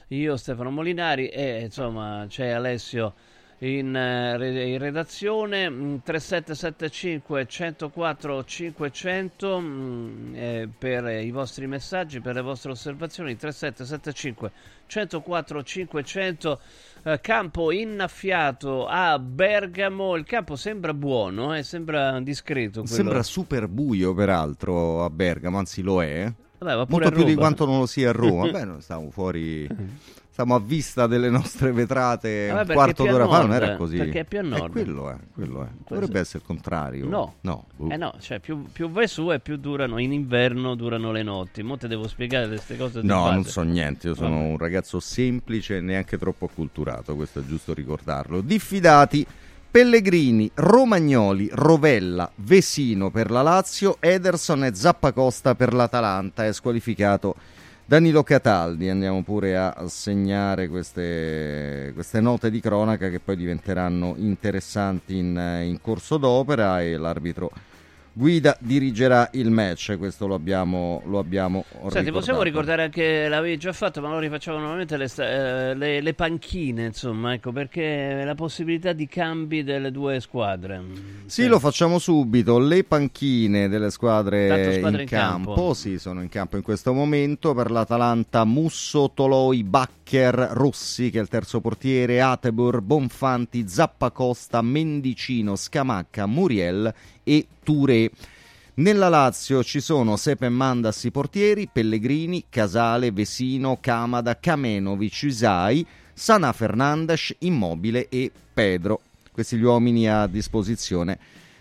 S2: io Stefano Molinari e insomma c'è Alessio in, eh, in redazione mm, 3775 104 500 mm, eh, per i vostri messaggi, per le vostre osservazioni 3775 104 500 eh, campo innaffiato a Bergamo il campo sembra buono e sembra discreto quello.
S3: Sembra super buio, peraltro, a Bergamo, anzi lo è.
S2: Vabbè,
S3: Molto più di quanto non lo sia a Roma. Beh, stiamo fuori. Stiamo a vista delle nostre vetrate
S2: Vabbè,
S3: un quarto
S2: è
S3: d'ora fa, non
S2: nord,
S3: era così.
S2: perché è più a nord.
S3: Eh, quello è, quello è. Dovrebbe essere il contrario.
S2: No,
S3: no. boh.
S2: Eh no, cioè più, più vai su e più durano, in inverno durano le notti. Mo te devo spiegare queste cose
S3: No,
S2: base.
S3: non so niente, io sono
S2: Vabbè.
S3: un ragazzo semplice e neanche troppo acculturato, questo è giusto ricordarlo. Diffidati, Pellegrini, Romagnoli, Rovella, Vesino per la Lazio, Ederson e Zappacosta per l'Atalanta, è squalificato Danilo Cataldi. Andiamo pure a segnare queste, queste note di cronaca che poi diventeranno interessanti in, in corso d'opera e l'arbitro Guida dirigerà il match, questo lo abbiamo, lo abbiamo
S2: Senti, possiamo
S3: ricordato.
S2: ricordare anche, l'avevi già fatto, ma lo rifacciamo nuovamente, le, eh, le- le panchine, insomma, ecco, perché la possibilità di cambi delle due squadre.
S3: Sì, lo facciamo subito. Le panchine delle squadre,
S2: Tanto
S3: in,
S2: squadre in
S3: campo.
S2: campo.
S3: sì, sono in campo in questo momento. Per l'Atalanta, Musso, Toloi, Bacher, Rossi, che è il terzo portiere, Atebor, Bonfanti, Zappacosta, Mendicino, Scamacca, Muriel e Touré. Nella Lazio ci sono Sepe Mandas i portieri, Pellegrini, Casale, Vesino, Camada, Kamenovic, Isai, Sana Fernandes, Immobile e Pedro. Questi gli uomini a disposizione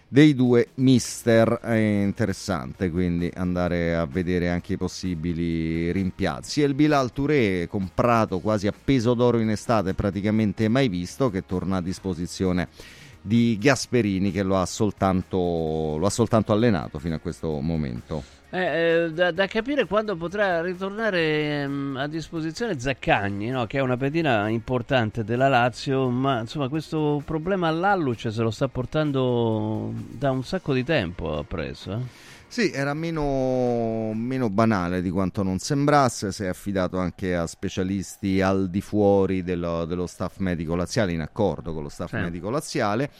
S3: dei due mister. È interessante quindi andare a vedere anche i possibili rimpiazzi. E il Bilal Touré, comprato quasi a peso d'oro in estate, praticamente mai visto, che torna a disposizione di Gasperini che lo ha soltanto, lo ha soltanto allenato fino a questo momento.
S2: Eh, eh, da, da capire quando potrà ritornare ehm, a disposizione Zaccagni, no? che è una pedina importante della Lazio, ma insomma questo problema all'alluce se lo sta portando da un sacco di tempo appresso. eh.
S3: Sì, era meno, meno banale di quanto non sembrasse, si è affidato anche a specialisti al di fuori dello, dello staff medico laziale, in accordo con lo staff
S2: Sì.
S3: medico laziale.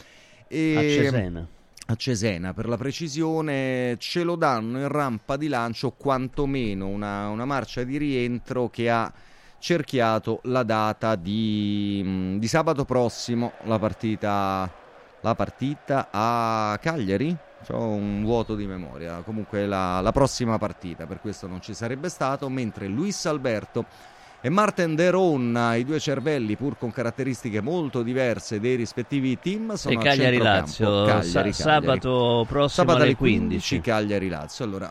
S3: E
S2: A Cesena.
S3: A Cesena, per la precisione, ce lo danno in rampa di lancio quantomeno una, una marcia di rientro che ha cerchiato la data di, mh, di sabato prossimo, la partita, la partita a Cagliari. Ho un vuoto di memoria. Comunque la, la prossima partita, per questo non ci sarebbe stato. Mentre Luis Alberto e Martin De Ron, i due cervelli, pur con caratteristiche molto diverse dei rispettivi team, sono
S2: E
S3: a
S2: Cagliari
S3: Cagliari,
S2: sa-
S3: Cagliari.
S2: sabato prossimo
S3: Sabato
S2: alle
S3: alle 15,
S2: 15.
S3: Cagliari Lazio. Allora